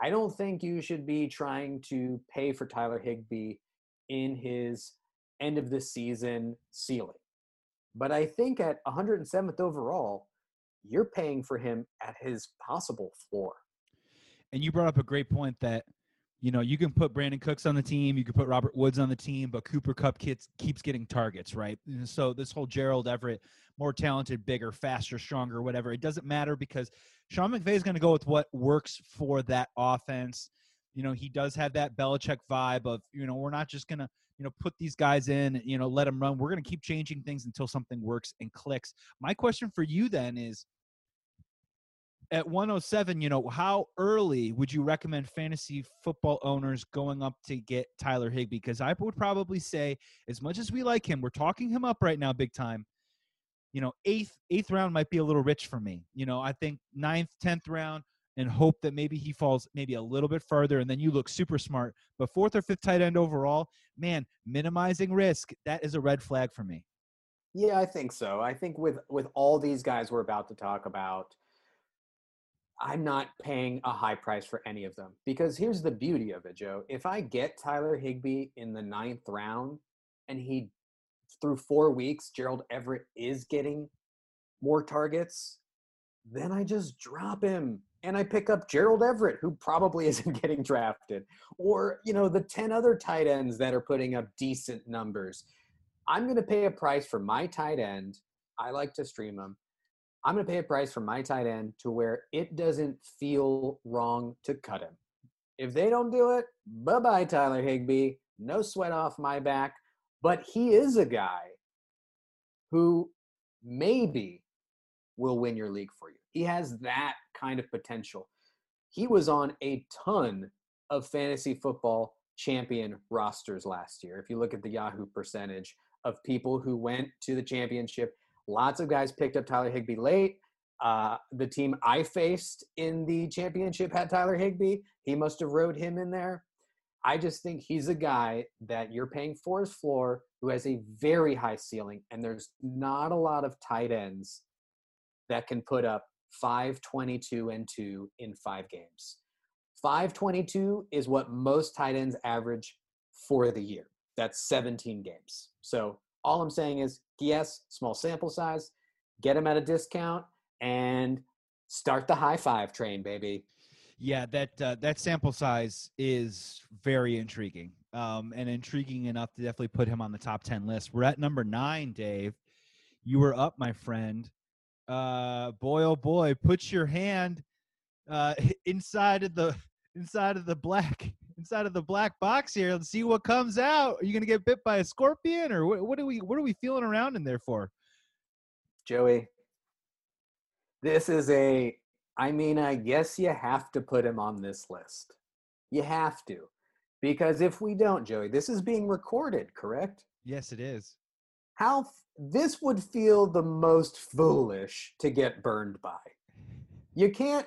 I don't think you should be trying to pay for Tyler Higbee in his end of the season ceiling. But I think at 107th overall, you're paying for him at his possible floor. And you brought up a great point that, you know, you can put Brandin Cooks on the team, you can put Robert Woods on the team, but Cooper Kupp keeps, keeps getting targets, right? And so this whole Gerald Everett, more talented, bigger, faster, stronger, whatever, it doesn't matter because Sean McVay is going to go with what works for that offense. You know, he does have that Belichick vibe of, you know, we're not just going to, you know, put these guys in, you know, let them run. We're going to keep changing things until something works and clicks. My question for you then is at 107, you know, how early would you recommend fantasy football owners going up to get Tyler Higbee? Because I would probably say, as much as we like him, we're talking him up right now, big time. You know, eighth eighth round might be a little rich for me. You know, I think ninth, tenth round, and hope that maybe he falls maybe a little bit further, and then you look super smart. But fourth or fifth tight end overall, man, minimizing risk that is a red flag for me. Yeah, I think so. I think with with all these guys we're about to talk about I'm not paying a high price for any of them because here's the beauty of it, Joe. If I get Tyler Higbee in the ninth round and he, through four weeks, Gerald Everett is getting more targets, then I just drop him and I pick up Gerald Everett, who probably [laughs] isn't getting drafted, or, you know, the 10 other tight ends that are putting up decent numbers. I'm going to pay a price for my tight end. I like to stream them I'm going to pay a price for my tight end to where it doesn't feel wrong to cut him. If they don't do it, bye bye, Tyler Higbee. No sweat off my back. But he is a guy who maybe will win your league for you. He has that kind of potential. He was on a ton of fantasy football champion rosters last year. If you look at the Yahoo percentage of people who went to the championship Lots of guys picked up Tyler Higbee late. Uh, the team I faced in the championship had Tyler Higbee. He must have rode him in there. I just think he's a guy that you're paying for his floor who has a very high ceiling, and there's not a lot of tight ends that can put up 522 and 2 in five games. 522 is what most tight ends average for the year. That's 17 games. So all I'm saying is, yes, small sample size, get them at a discount, and start the high five train, baby. Yeah, that uh, that sample size is very intriguing, um, and intriguing enough to definitely put him on the top ten list. We're at number nine, Dave. You were up, my friend. Uh, boy, oh boy, put your hand uh, [laughs] inside of the inside of the black [laughs] inside of the black box here and see what comes out. Are you gonna get bit by a scorpion, or what, what are we what are we feeling around in there for? Joey, this is a. I mean, I guess you have to put him on this list. You have to, because if we don't, Joey, this is being recorded, correct? Yes, it is. How this would feel the most foolish to get burned by. You can't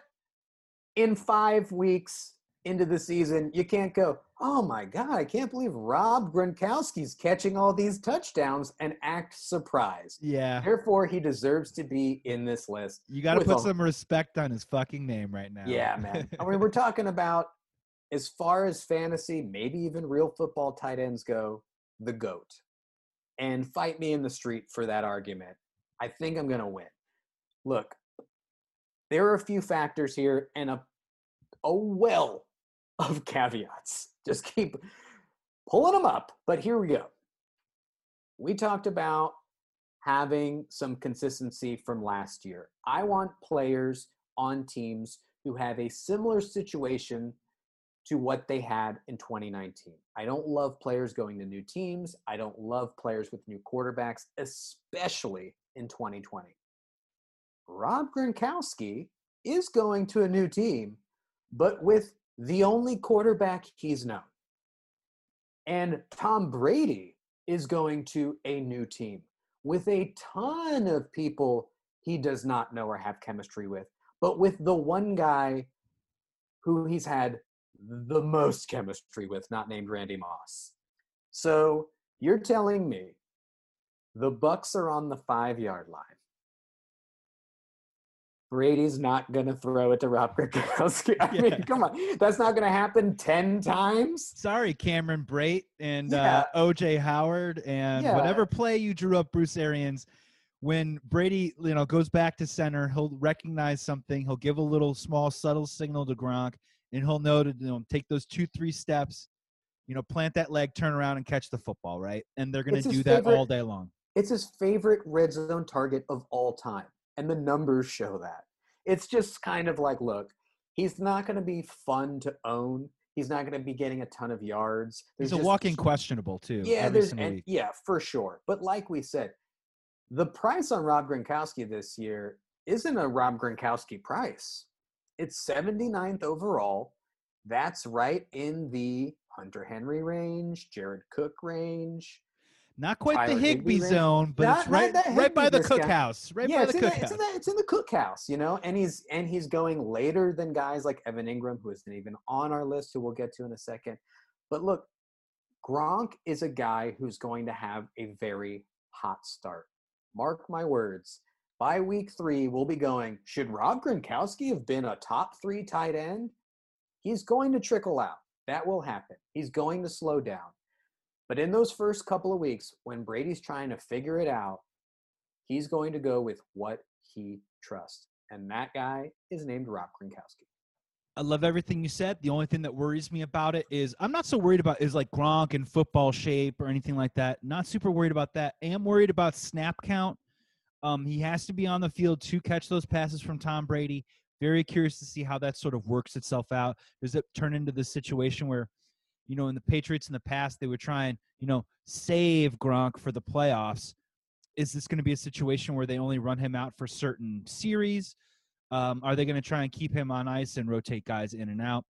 in five weeks into the season, you can't go, oh my God, I can't believe Rob Gronkowski's catching all these touchdowns and act surprised. Yeah. Therefore, he deserves to be in this list. You got to put a, some respect on his fucking name right now. Yeah, man. I mean, we're talking about as far as fantasy, maybe even real football tight ends go, the GOAT. And fight me in the street for that argument. I think I'm going to win. Look, there are a few factors here and a, a well [laughs] of caveats. Just keep pulling them up. But here we go. We talked about having some consistency from last year. I want players on teams who have a similar situation to what they had in 2019. I don't love players going to new teams. I don't love players with new quarterbacks, especially in 2020. Rob Gronkowski is going to a new team, but with the only quarterback he's known. And Tom Brady is going to a new team with a ton of people he does not know or have chemistry with, but with the one guy who he's had the most chemistry with, not named Randy Moss. So you're telling me the Bucs are on the five yard line. Brady's not going to throw it to Rob Gronkowski. [laughs] I yeah. mean, come on. That's not going to happen 10 times. Sorry, Cameron Brate and yeah. uh, OJ Howard and yeah. whatever play you drew up, Bruce Arians. When Brady, you know, goes back to center, he'll recognize something. He'll give a little small, subtle signal to Gronk, and he'll know to you know, take those two, three steps, you know, plant that leg, turn around, and catch the football, right? And they're going to do that all day long. It's his favorite red zone target of all time and the numbers show that. It's just kind of like, look, he's not going to be fun to own. He's not going to be getting a ton of yards. He's There's a just- walking questionable too. Yeah, there's and, yeah for sure. But like we said, the price on Rob Gronkowski this year isn't a Rob Gronkowski price. It's 79th overall. That's right in the Hunter Henry range, Jared Cook range. Not quite the Tyler Higbee zone, but Not- it's right, right by the discount. cookhouse. Right yeah, by the the, cookhouse. it's, in the, it's in the cookhouse, you know, and he's and he's going later than guys like Evan Engram, who isn't even on our list, who we'll get to in a second. But look, Gronk is a guy who's going to have a very hot start. Mark my words. By week three, we'll be going. Should Rob Gronkowski have been a top three tight end? He's going to trickle out. That will happen. He's going to slow down. But in those first couple of weeks, when Brady's trying to figure it out, he's going to go with what he trusts. And that guy is named Rob Gronkowski. I love everything you said. The only thing that worries me about it is I'm not so worried about is like Gronk and football shape or anything like that. Not super worried about that. I am worried about snap count. Um, he has to be on the field to catch those passes from Tom Brady. Very curious to see how that sort of works itself out. Does it turn into this situation where, you know, in the Patriots in the past, they would try and, you know, save Gronk for the playoffs? Is this going to be a situation where they only run him out for certain series? Um, are they going to try and keep him on ice and rotate guys in and out?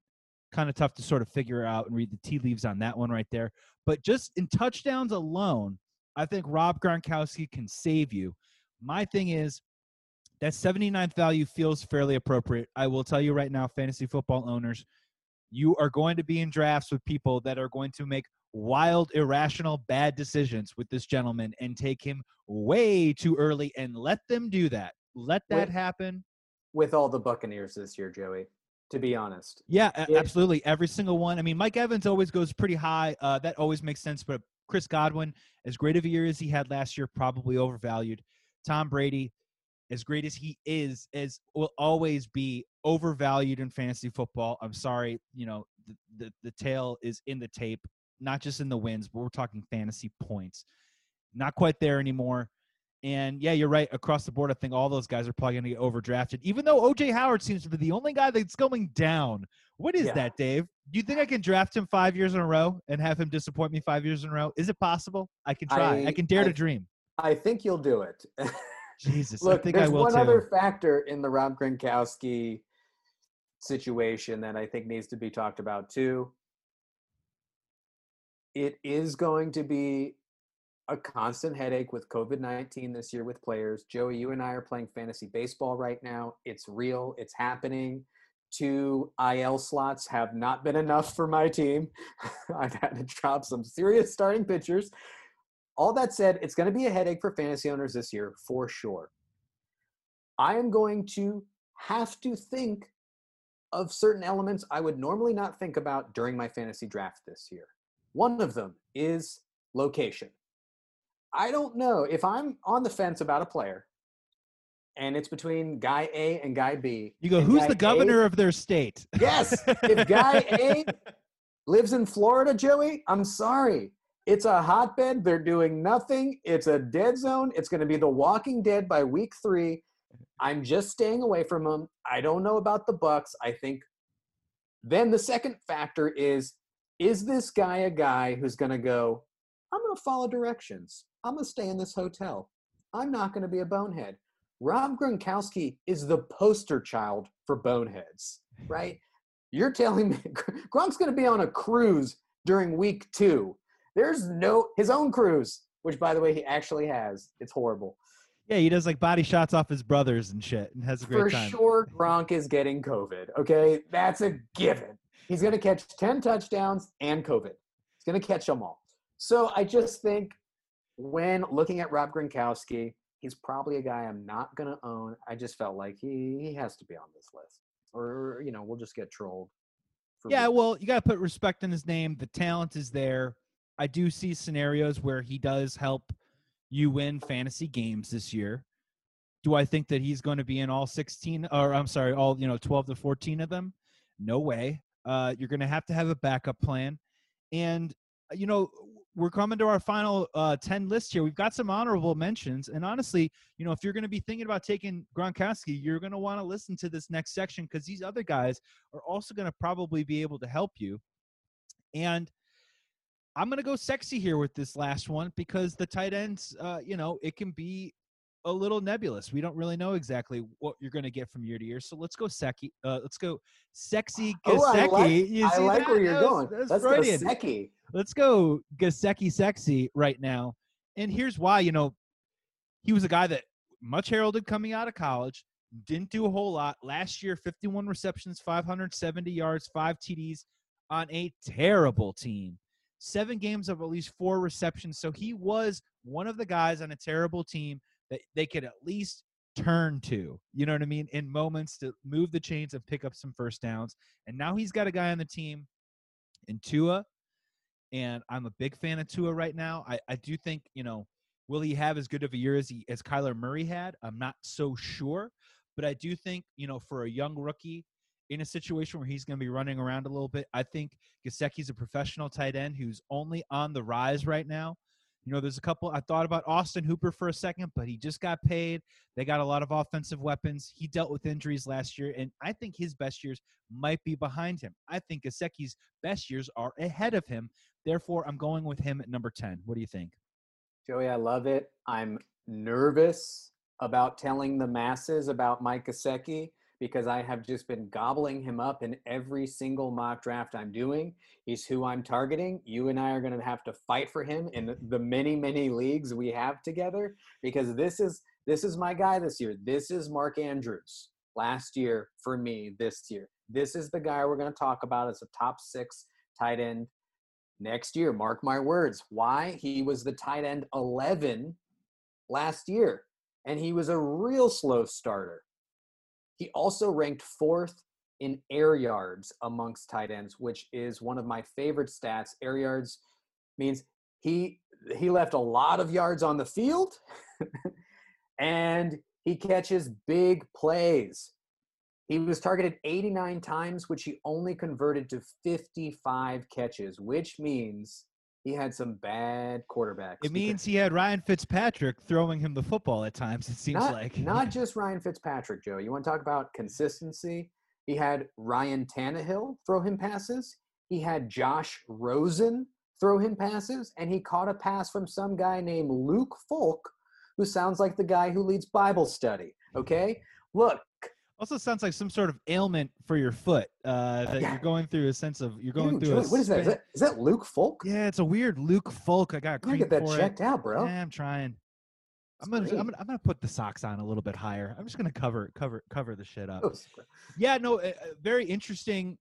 Kind of tough to sort of figure out and read the tea leaves on that one right there. But just in touchdowns alone, I think Rob Gronkowski can save you. My thing is that 79th value feels fairly appropriate. I will tell you right now, fantasy football owners, you are going to be in drafts with people that are going to make wild, irrational, bad decisions with this gentleman and take him way too early and let them do that. Let that Wait. happen. With all the Buccaneers this year, Joey, to be honest. Yeah, Yeah. absolutely. Every single one. I mean, Mike Evans always goes pretty high. Uh, that always makes sense. But Chris Godwin, as great of a year as he had last year, probably overvalued. Tom Brady, as great as he is, as will always be overvalued in fantasy football. I'm sorry, you know, the, the, the tale is in the tape, not just in the wins, but we're talking fantasy points. Not quite there anymore. And yeah, you're right. Across the board, I think all those guys are probably going to get overdrafted. Even though OJ Howard seems to be the only guy that's going down. What is Yeah. that, Dave? Do you think I can draft him five years in a row and have him disappoint me five years in a row? Is it possible? I can try. I, I- can dare to dream. I think you'll do it. Jesus, Look, I think I there's will one too. other factor in the Rob Gronkowski situation that I think needs to be talked about too. It is going to be a constant headache with COVID 19 this year with players. Joey, you and I are playing fantasy baseball right now. It's real, it's happening. Two IL slots have not been enough for my team. [laughs] I've had to drop some serious starting pitchers. All that said, it's going to be a headache for fantasy owners this year for sure. I am going to have to think of certain elements I would normally not think about during my fantasy draft this year. One of them is location. I don't know if I'm on the fence about a player and it's between guy A and guy B. You go, who's the A- governor of their state? Yes, [laughs] if guy A lives in Florida, Joey, I'm sorry. It's a hotbed. They're doing nothing. It's a dead zone. It's going to be The Walking Dead by week three. I'm just staying away from them. I don't know about the Bucs. I think. Then the second factor is: Is this guy a guy who's going to go? I'm going to follow directions. I'm going to stay in this hotel. I'm not going to be a bonehead. Rob Gronkowski is the poster child for boneheads, right? [laughs] You're telling me [laughs] Gronk's going to be on a cruise during week two. There's no his own cruise, which by the way he actually has. It's horrible. Yeah, he does like body shots off his brothers and shit and has a great For time. sure, Gronk is getting COVID. Okay, that's a given. He's going to catch ten touchdowns and COVID. He's going to catch them all. So I just think when looking at Rob Gronkowski, he's probably a guy I'm not going to own. I just felt like he he has to be on this list, or you know we'll just get trolled. Yeah, weeks. well, you got to put respect in his name. The talent is there. I do see scenarios where he does help you win fantasy games this year. Do I think that he's going to be in all 16 or I'm sorry, all, you know, 12 to 14 of them? No way. Uh, you're going to have to have a backup plan. And uh, you know, we're coming to our final uh, 10 list here. We've got some honorable mentions. And honestly, you know, if you're going to be thinking about taking Gronkowski, you're going to want to listen to this next section because these other guys are also going to probably be able to help you. And I'm going to go sexy here with this last one because the tight ends, uh, you know, it can be a little nebulous. We don't really know exactly what you're going to get from year to year. So let's go sexy. Uh, let's go sexy Oh, I like, I like where you're That going. that was Let's go Freudian. Seki. Let's go Gesicki sexy right now. And here's why, you know, he was a guy that much heralded coming out of college, didn't do a whole lot. Last year, 51 receptions, 570 yards, five TDs on a terrible team. Seven games of at least four receptions. So he was one of the guys on a terrible team that they could at least turn to, you know what I mean, in moments to move the chains and pick up some first downs. And now he's got a guy on the team in Tua and I'm a big fan of Tua right now. I, I do think, you know, will he have as good of a year as he as Kyler Murray had? I'm not so sure, but I do think, you know, for a young rookie in a situation where he's going to be running around a little bit, I think Gesicki's a professional tight end who's only on the rise right now. You know, there's a couple. I thought about Austin Hooper for a second, but he just got paid. They got a lot of offensive weapons. He dealt with injuries last year, and I think his best years might be behind him. I think Gesicki's best years are ahead of him. Therefore, I'm going with him at number 10. What do you think? Joey, I love it. I'm nervous about telling the masses about Mike Gesicki because I have just been gobbling him up in every single mock draft I'm doing. He's who I'm targeting. You and I are going to have to fight for him in the, many, many leagues we have together because this is this is my guy this year. This is Mark Andrews last year for me this year. This is the guy we're going to talk about as a top six tight end next year. Mark my words. Why? He was the tight end 11 last year, and he was a real slow starter. He also ranked fourth in air yards amongst tight ends, which is one of my favorite stats. Air yards means he he left a lot of yards on the field [laughs] and he catches big plays. He was targeted 89 times, which he only converted to 55 catches, which means he had some bad quarterbacks. It means he had Ryan Fitzpatrick throwing him the football at times, it seems not, like. not just Ryan Fitzpatrick, Joe. You want to talk about consistency? He had Ryan Tannehill throw him passes. He had Josh Rosen throw him passes, and he caught a pass from some guy named Luke Falk, who sounds like the guy who leads Bible study. Mm-hmm. Okay, look, also sounds like some sort of ailment for your foot uh, that you're going through a sense of you're going Ew, through. Joey, a what is that? is that Luke Falk? Yeah, it's a weird Luke Falk. I got gotta get that checked it. out, bro. Yeah, I'm trying. I'm gonna, I'm gonna I'm gonna put the socks on a little bit higher. I'm just gonna cover cover cover the shit up. Oh. Yeah, no, uh, very interesting.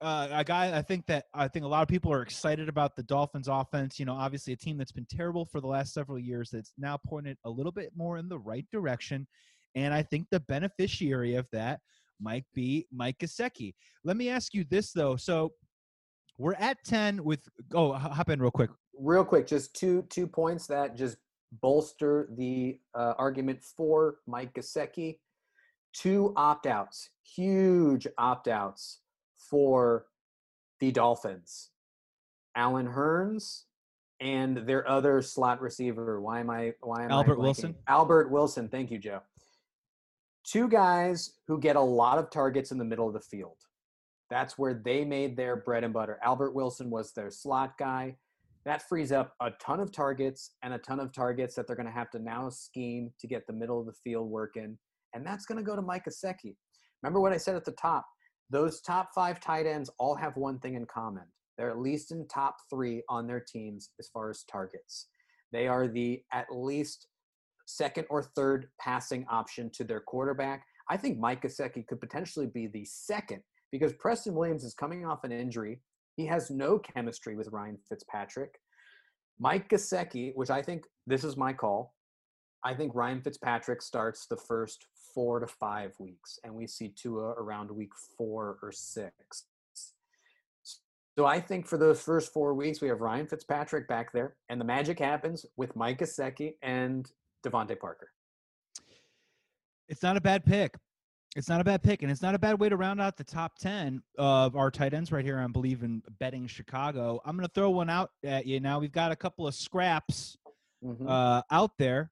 Uh, a guy I think that I think a lot of people are excited about the Dolphins offense. You know, obviously a team that's been terrible for the last several years that's now pointed a little bit more in the right direction. And I think the beneficiary of that might be Mike Gesicki. Let me ask you this though. So we're at 10 with oh hop in real quick. real quick, just two two points that just bolster the uh, argument for Mike Gesicki. Two opt outs, huge opt outs for the Dolphins. Allen Hurns and their other slot receiver. Why am I? Why am I Albert blanking? Wilson? Albert Wilson. Thank you, Joe. Two guys who get a lot of targets in the middle of the field. That's where they made their bread and butter. Albert Wilson was their slot guy. That frees up a ton of targets and a ton of targets that they're going to have to now scheme to get the middle of the field working. And that's going to go to Mike Gesicki. Remember what I said at the top? Those top five tight ends all have one thing in common. They're at least in top three on their teams as far as targets. They are the at least second or third passing option to their quarterback. I think Mike Gesicki could potentially be the second because Preston Williams is coming off an injury. He has no chemistry with Ryan Fitzpatrick. Mike Gesicki, which I think this is my call. I think Ryan Fitzpatrick starts the first four to five weeks, and we see Tua around week four or six. So I think for those first four weeks, we have Ryan Fitzpatrick back there, and the magic happens with Mike Gesicki and DeVante Parker. It's not a bad pick. It's not a bad pick, and it's not a bad way to round out the top ten of our tight ends right here. I believe in betting Chicago. I'm going to throw one out at you now. We've got a couple of scraps Mhm. uh, out there,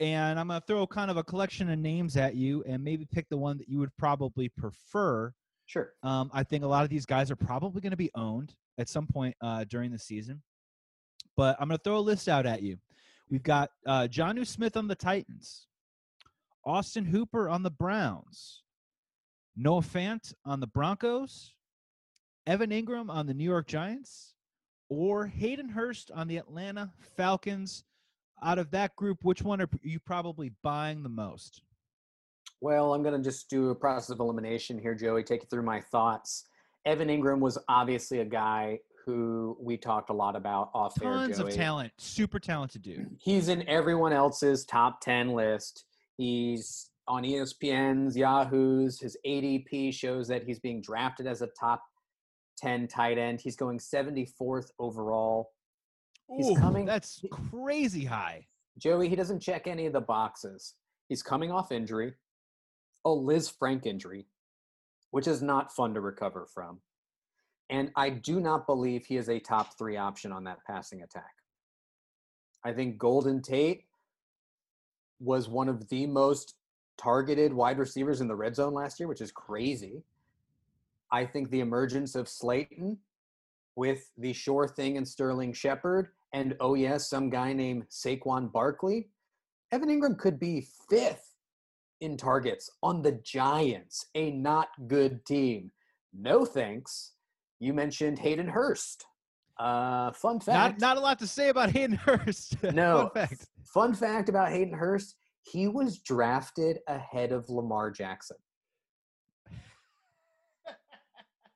and I'm going to throw kind of a collection of names at you, and maybe pick the one that you would probably prefer. sure. Um, I think a lot of these guys are probably going to be owned. at some point uh, during the season. But I'm going to throw a list out at you. We've got uh, Jonnu Smith on the Titans, Austin Hooper on the Browns, Noah Fant on the Broncos, Evan Engram on the New York Giants, or Hayden Hurst on the Atlanta Falcons. Out of that group, which one are you probably buying the most? Well, I'm going to just do a process of elimination here, Joey. Take you through my thoughts. Evan Engram was obviously a guy who we talked a lot about off Tons air. Tons of talent, super talented dude. He's in everyone else's top 10 list. He's on ESPN's, Yahoo's. His ADP shows that he's being drafted as a top 10 tight end. He's going 74th overall. He's Ooh, coming. That's crazy high. Joey, he doesn't check any of the boxes. He's coming off injury a Lisfranc injury, which is not fun to recover from. And I do not believe he is a top three option on that passing attack. I think Golden Tate was one of the most targeted wide receivers in the red zone last year, which is crazy. I think the emergence of Slayton with the sure thing and Sterling Shepard, and oh yes, some guy named Saquon Barkley. Evan Engram could be fifth in targets on the Giants, a not good team. No thanks. You mentioned Hayden Hurst. Uh, fun fact. Not, not a lot to say about [laughs] Hayden Hurst. [laughs] No. fun fact. Fun fact about Hayden Hurst he was drafted ahead of Lamar Jackson. [laughs]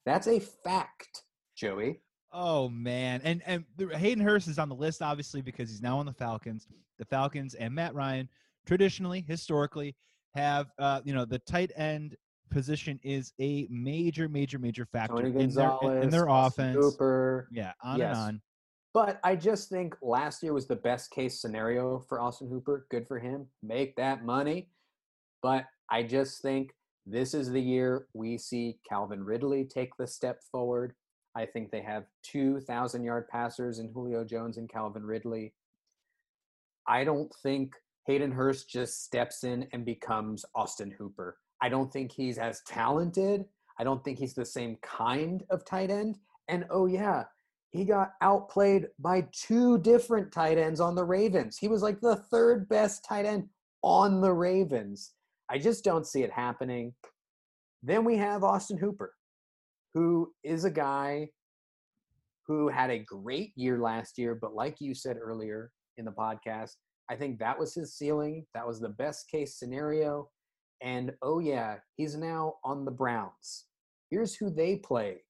That's a fact, Joey. Oh man, and and Hayden Hurst is on the list obviously because he's now on the Falcons. The Falcons and Matt Ryan traditionally, historically, have uh, you know the tight end position is a major, major, major factor in their in their offense. Cooper. Yeah, on yes. and on. But I just think last year was the best case scenario for Austin Hooper. Good for him. Make that money. But I just think this is the year we see Calvin Ridley take the step forward. I think they have 2,000 yard passers in Julio Jones and Calvin Ridley. I don't think Hayden Hurst just steps in and becomes Austin Hooper. I don't think he's as talented. I don't think he's the same kind of tight end. And oh, yeah, he got outplayed by two different tight ends on the Ravens. He was like the third best tight end on the Ravens. I just don't see it happening. Then we have Austin Hooper, who is a guy who had a great year last year, but like you said earlier in the podcast, I think that was his ceiling. That was the best case scenario. And oh, yeah, he's now on the Browns. Here's who they play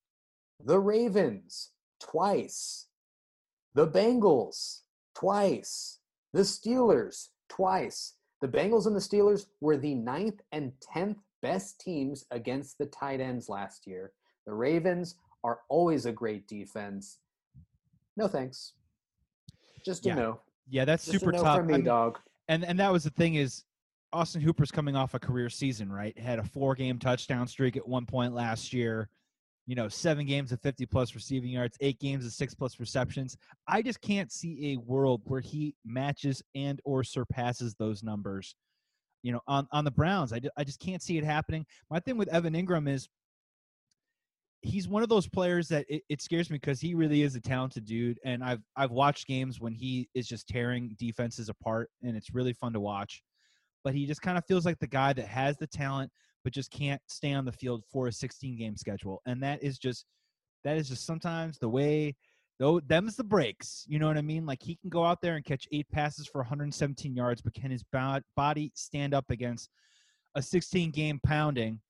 the Ravens, twice. The Bengals, twice. The Steelers, twice. The Bengals and the Steelers were the ninth and tenth best teams against the tight ends last year. The Ravens are always a great defense. No thanks. Just a yeah. no. Yeah, that's Just super tough. For me, I mean, dog. And and that was the thing is Austin Hooper's coming off a career season, right? Had a four game touchdown streak at one point last year. You know, seven games of 50 plus receiving yards, eight games of six plus receptions. I just can't see a world where he matches and or surpasses those numbers. You know, on on the Browns, I, I just can't see it happening. My thing with Evan Engram is he's one of those players that it, it scares me because he really is a talented dude and i've i've watched games when he is just tearing defenses apart and it's really fun to watch but he just kind of feels like the guy that has the talent but just can't stay on the field for a 16 game schedule and that is just that is just sometimes the way though them's the breaks you know what i mean like he can go out there and catch eight passes for 117 yards but can his body stand up against a 16 game pounding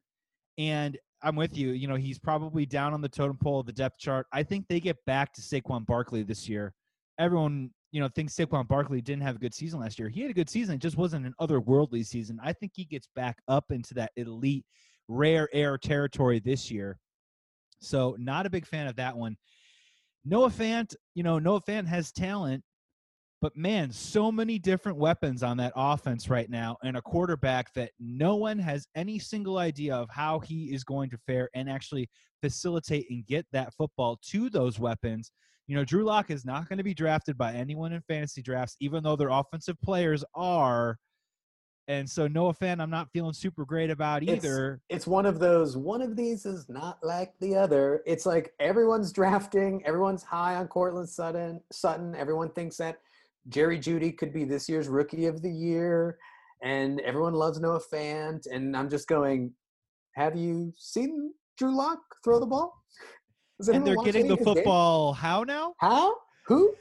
and I'm with you. You know, he's probably down on the totem pole of the depth chart. I think they get back to Saquon Barkley this year. Everyone, you know, thinks Saquon Barkley didn't have a good season last year. He had a good season. It just wasn't an otherworldly season. I think he gets back up into that elite, rare air territory this year. So, not a big fan of that one. Noah Fant, you know, Noah Fant has talent. But man, so many different weapons on that offense right now, and a quarterback that no one has any single idea of how he is going to fare and actually facilitate and get that football to those weapons. You know, Drew Lock is not going to be drafted by anyone in fantasy drafts, even though their offensive players are. And so Noah Fant, I'm not feeling super great about It's- either. It's one of those, one of these is not like the other. It's like everyone's drafting, everyone's high on Courtland Sutton. Sutton. Everyone thinks that Jerry Jeudy could be this year's rookie of the year. And everyone loves Noah Fant. And I'm just going, have you seen Drew Lock throw the ball? And they're getting the of his games? football. How now? How? Who?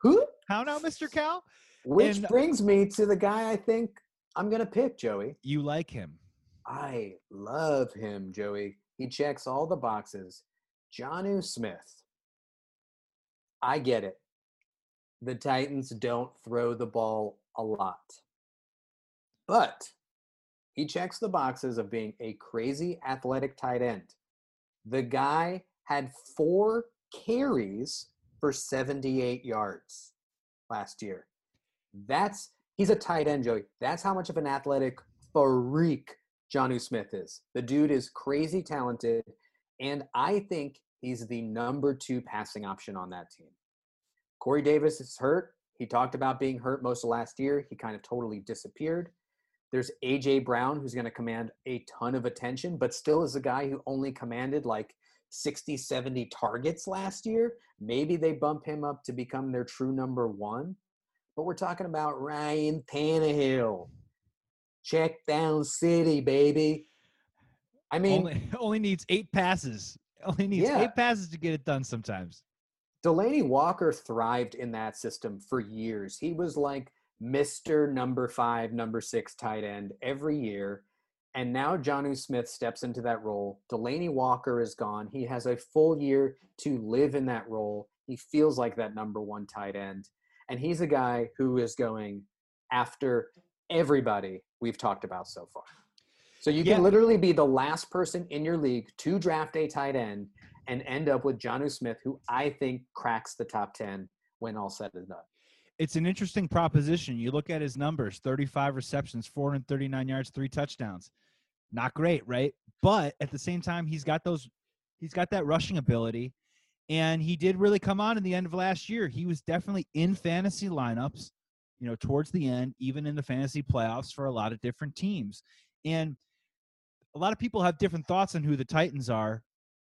Who? How now, Mr. Cal? Which And- brings me to the guy I think I'm going to pick, Joey. You like him. I love him, Joey. He checks all the boxes. Jonnu Smith. I get it. The Titans don't throw the ball a lot. But he checks the boxes of being a crazy athletic tight end. The guy had four carries for 78 yards last year. That's he's a tight end, Joey. That's how much of an athletic freak Jonnu Smith is. The dude is crazy talented, and I think he's the number two passing option on that team. Corey Davis is hurt. He talked about being hurt most of last year. He kind of totally disappeared. There's AJ Brown, who's going to command a ton of attention, but still is a guy who only commanded like 60, 70 targets last year. Maybe they bump him up to become their true number one. But we're talking about Ryan Tannehill. Check down city, baby. I mean, only [laughs] only needs eight passes. Only needs Yeah. eight passes to get it done sometimes. Delanie Walker thrived in that system for years. He was like Mr. number five, number six tight end every year. And now Jonnu Smith steps into that role. Delanie Walker is gone. He has a full year to live in that role. He feels like that number one tight end. And he's a guy who is going after everybody we've talked about so far. So you Yeah. can literally be the last person in your league to draft a tight end and end up with Jonnu Smith, who I think cracks the top 10 when all said and done. It's an interesting proposition. You look at his numbers 35 receptions, 439 yards, three touchdowns. Not great, right? But at the same time, he's got those, he's got that rushing ability. And he did really come on in the end of last year. He was definitely in fantasy lineups, you know, towards the end, even in the fantasy playoffs for a lot of different teams. And a lot of people have different thoughts on who the Titans are.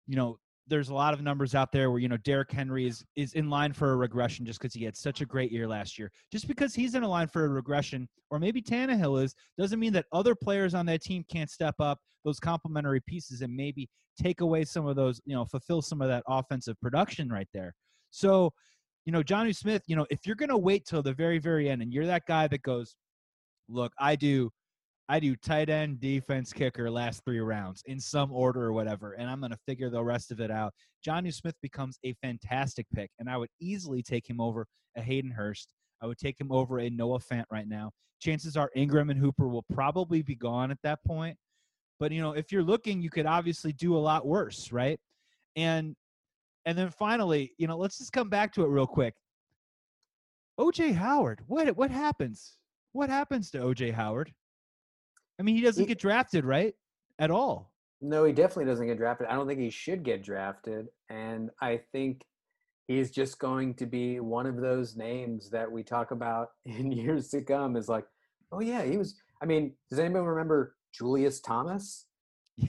You know, there's a lot of numbers out there where you know Derrick Henry is is in line for a regression just because he had such a great year last year. Just because he's in a line for a regression, or maybe Tannehill is, doesn't mean that other players on that team can't step up those complementary pieces and maybe take away some of those, you know, fulfill some of that offensive production right there. So, you know, Johnny Smith, you know, if you're gonna wait till the very very end and you're that guy that goes, look, I do I do tight end, defense, kicker, last three rounds in some order or whatever, and I'm going to figure the rest of it out. Johnny Smith becomes a fantastic pick, and I would easily take him over a Hayden Hurst. I would take him over a Noah Fant right now. Chances are Engram and Hooper will probably be gone at that point. But you know, if you're looking, you could obviously do a lot worse, right? And and then finally, you know, let's just come back to it real quick. OJ Howard, what what happens? What happens to OJ Howard? I mean, he doesn't He- get drafted, right? At all. No, he definitely doesn't get drafted. I don't think he should get drafted. And I think he's just going to be one of those names that we talk about [laughs] in years to come is like, oh, yeah, he was. I mean, does anybody remember Julius Thomas? [laughs]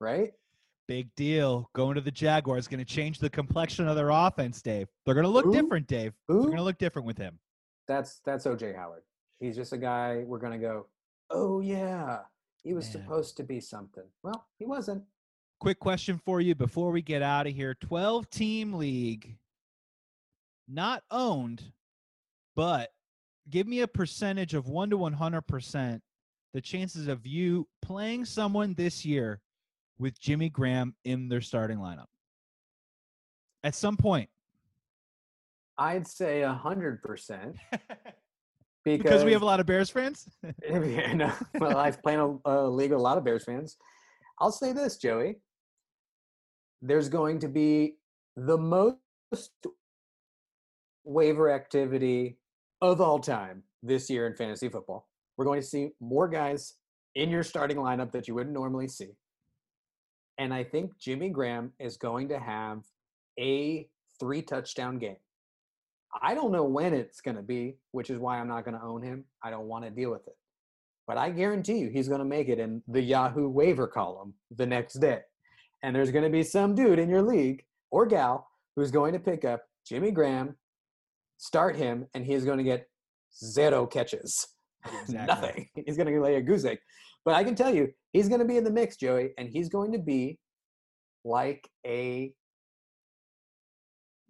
Right? Big deal. Going to the Jaguars going to change the complexion of their offense, Dave. They're going to look Who? different, Dave. They're going to look different with him. That's that's OJ Howard. He's just a guy we're going to go, oh, yeah, he was Man. supposed to be something. Well, he wasn't. Quick question for you before we get out of here 12 team league, not owned, but give me a percentage of 1 to 100% the chances of you playing someone this year with Jimmy Graham in their starting lineup at some point? I'd say 100%. [laughs] Because, because we have a lot of Bears fans? [laughs] [laughs] yeah, no. Well, I've played a, a league with a lot of Bears fans. I'll say this, Joey. There's going to be the most waiver activity of all time this year in fantasy football. We're going to see more guys in your starting lineup that you wouldn't normally see. And I think Jimmy Graham is going to have a three touchdown game. I don't know when it's going to be, which is why I'm not going to own him. I don't want to deal with it. But I guarantee you he's going to make it in the Yahoo waiver column the next day. And there's going to be some dude in your league or gal who's going to pick up Jimmy Graham, start him, and he's going to get zero catches. [laughs] Exactly. Nothing. He's going to lay a goose egg. But I can tell you, he's going to be in the mix, Joey, and he's going to be like a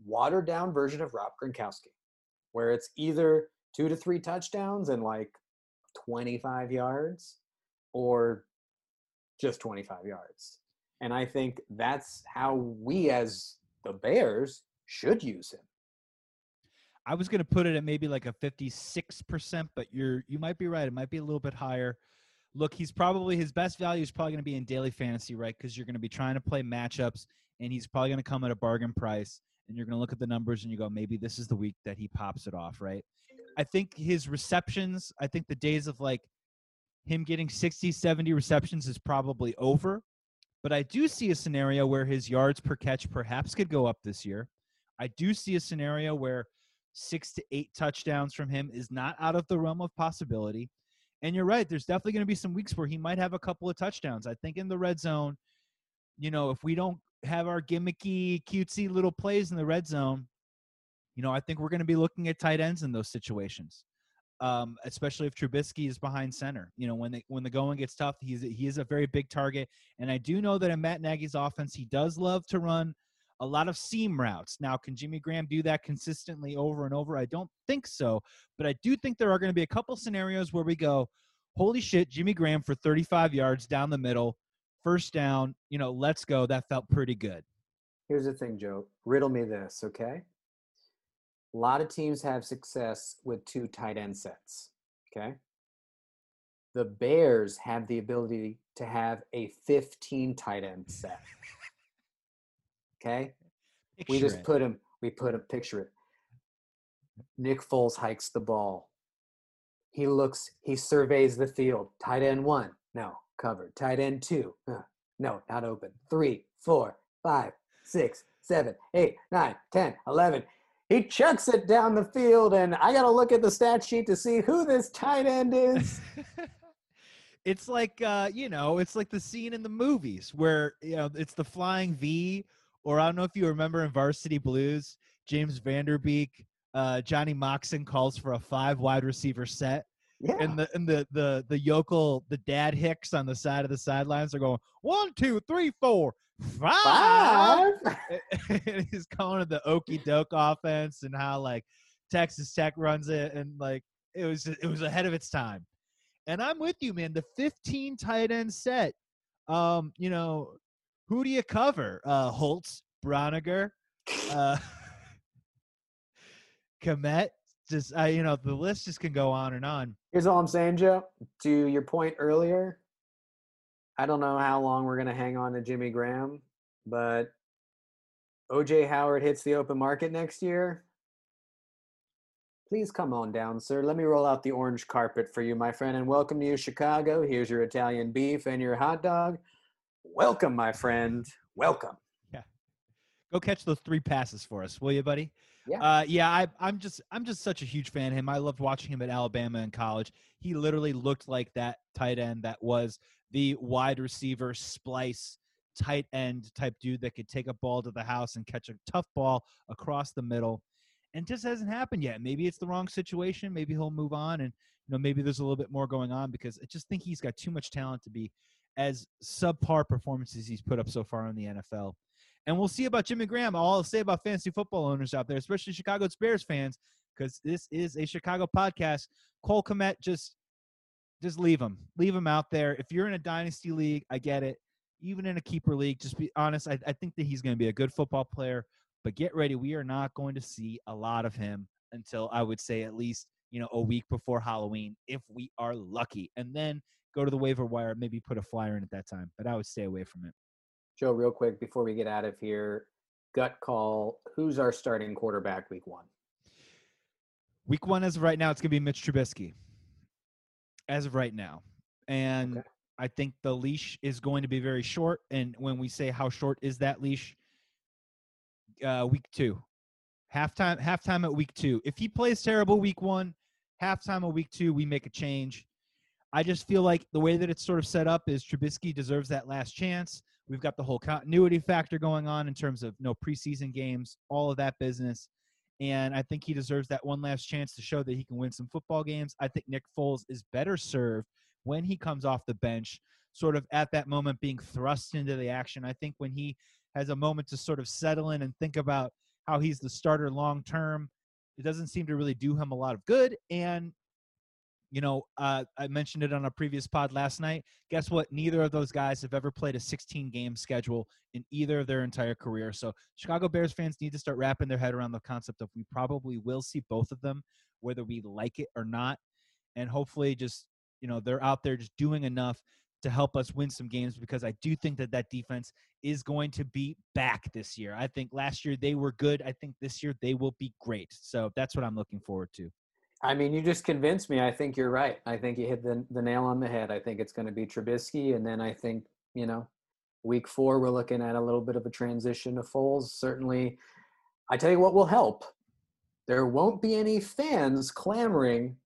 watered down version of Rob Gronkowski, where it's either two to three touchdowns and like 25 yards or just 25 yards. And I think that's how we as the Bears should use him. I was going to put it at maybe like a 56%, but you're you might be right. It might be a little bit higher. Look, he's probably his best value is probably going to be in daily fantasy, right? Because you're going to be trying to play matchups, and he's probably going to come at a bargain price. And you're going to look at the numbers and you go, maybe this is the week that he pops it off, right? I think his receptions, I think the days of like him getting 60, 70 receptions is probably over. But I do see a scenario where his yards per catch perhaps could go up this year. I do see a scenario where six to eight touchdowns from him is not out of the realm of possibility. And you're right, there's definitely going to be some weeks where he might have a couple of touchdowns. I think in the red zone, you know, if we don't have our gimmicky, cutesy little plays in the red zone, you know, I think we're going to be looking at tight ends in those situations. Um, especially if Trubisky is behind center. You know, when the when the going gets tough, he's he is a very big target. And I do know that in Matt Nagy's offense, he does love to run a lot of seam routes. Now, can Jimmy Graham do that consistently over and over? I don't think so, but I do think there are going to be a couple scenarios where we go, holy shit, Jimmy Graham for 35 yards down the middle, first down, you know, let's go. That felt pretty good. Here's the thing, Joe. Riddle me this, okay? A lot of teams have success with two tight end sets, okay? The Bears have the ability to have a 15 tight end set. Okay? Picture we just it. put him, we put him, picture it. Nick Foles hikes the ball. He looks, he surveys the field. Tight end one, no, covered. Tight end two, no, not open. Three, four, five, six, seven, eight, nine, ten, eleven. He chucks it down the field, and I got to look at the stat sheet to see who this tight end is. [laughs] it's like uh, you know, it's like the scene in the movies where you know it's the flying V, or I don't know if you remember in Varsity Blues, James Van Der Beek, uh, Johnny Moxon calls for a five wide receiver set, yeah. and the and the the the yokel, the dad Hicks on the side of the sidelines are going one, two, three, four, five. Five. [laughs] and he's calling it the okey doke offense and how like Texas Tech runs it and like it was it was ahead of its time. And I'm with you, man. The 15 tight end set. Um, you know, who do you cover? Uh Holtz, Braunecker, uh [laughs] Kmet. Just I you know, the list just can go on and on. Here's all I'm saying, Joe. To your point earlier, I don't know how long we're going to hang on to Jimmy Graham, but OJ Howard hits the open market next year. Please come on down, sir. Let me roll out the orange carpet for you, my friend, and welcome to you, Chicago. Here's your Italian beef and your hot dog. Welcome, my friend. Welcome. Yeah. Go catch those three passes for us, will you, buddy? Yeah. Uh, yeah. I, I'm just, I'm just such a huge fan of him. I loved watching him at Alabama in college. He literally looked like that tight end that was the wide receiver splice tight end type dude that could take a ball to the house and catch a tough ball across the middle. And just hasn't happened yet. Maybe it's the wrong situation. Maybe he'll move on, and you know maybe there's a little bit more going on because I just think he's got too much talent to be as subpar performances he's put up so far in the NFL. And we'll see about Jimmy Graham. All I'll say about fantasy football owners out there, especially Chicago Bears fans, because this is a Chicago podcast. Cole Kmet, just just leave him. Leave him out there. If you're in a dynasty league, I get it. Even in a keeper league, just be honest. I, I think that he's going to be a good football player. But get ready, we are not going to see a lot of him until I would say at least you know a week before Halloween, if we are lucky. And then go to the waiver wire, maybe put a flyer in at that time. But I would stay away from it. Joe, real quick before we get out of here, gut call. Who's our starting quarterback week one? Week one, as of right now, it's going to be Mitch Trubisky. As of right now, and Okay. I think the leash is going to be very short. And when we say how short is that leash, uh, week two, Halftime, halftime at week two. If he plays terrible week one, halftime of week two, we make a change. I just feel like the way that it's sort of set up is Trubisky deserves that last chance. We've got the whole continuity factor going on in terms of no preseason games, all of that business. And I think he deserves that one last chance to show that he can win some football games. I think Nick Foles is better served when he comes off the bench, sort of at that moment being thrust into the action. I think when he has a moment to sort of settle in and think about how he's the starter long term, it doesn't seem to really do him a lot of good. And you know, uh, I mentioned it on a previous pod last night. Guess what? Neither of those guys have ever played a 16 game schedule in either of their entire career. So, Chicago Bears fans need to start wrapping their head around the concept of we probably will see both of them, whether we like it or not. And hopefully, just, you know, they're out there just doing enough to help us win some games because I do think that that defense is going to be back this year. I think last year they were good. I think this year they will be great. So, that's what I'm looking forward to. I mean, you just convinced me. I think you're right. I think you hit the, the nail on the head. I think it's going to be Trubisky. And then I think, you know, week four, we're looking at a little bit of a transition to Foles. Certainly, I tell you what will help. There won't be any fans clamoring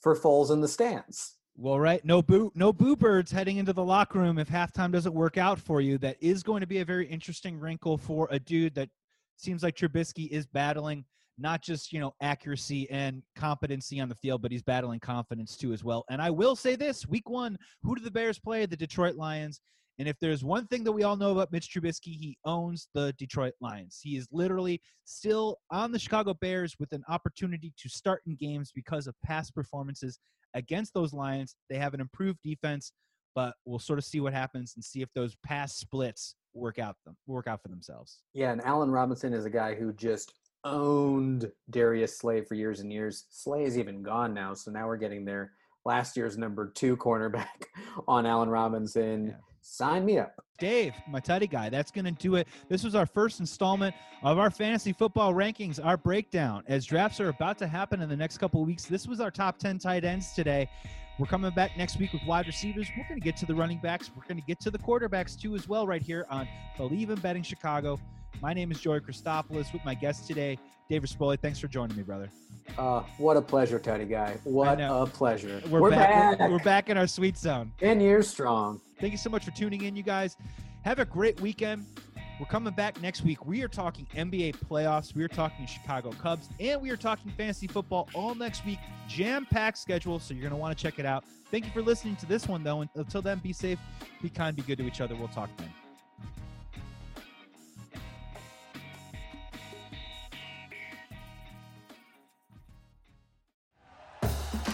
for Foles in the stands. Well, right. No boo, no boo birds heading into the locker room if halftime doesn't work out for you. That is going to be a very interesting wrinkle for a dude that seems like Trubisky is battling not just you know accuracy and competency on the field, but he's battling confidence too as well. And I will say this: Week one, who do the Bears play? The Detroit Lions. And if there's one thing that we all know about Mitch Trubisky, he owns the Detroit Lions. He is literally still on the Chicago Bears with an opportunity to start in games because of past performances against those Lions. They have an improved defense, but we'll sort of see what happens and see if those past splits work out them work out for themselves. Yeah, and Allen Robinson is a guy who just owned Darius Slay for years and years. Slay is even gone now, so now we're getting there. Last year's number two [laughs] cornerback on Allen Robinson. Yeah. Sign me up. Dave, my tutty guy, that's going to do it. This was our first installment of our fantasy football rankings, our breakdown. As drafts are about to happen in the next couple of weeks, this was our top 10 tight ends today. We're coming back next week with wide receivers. We're going to get to the running backs. We're going to get to the quarterbacks too, as well, right here on Believe in Betting Chicago. My name is Joey Christopoulos with my guest today, David Spoli. Thanks for joining me, brother. Uh, what a pleasure, Teddy Guy. What a pleasure. We're, we're back. back. We're, we're back in our sweet zone. 10 years strong. Thank you so much for tuning in, you guys. Have a great weekend. We're coming back next week. We are talking NBA playoffs. We are talking Chicago Cubs, and we are talking fantasy football all next week. Jam packed schedule, so you're going to want to check it out. Thank you for listening to this one, though. And until then, be safe, be kind, be good to each other. We'll talk then.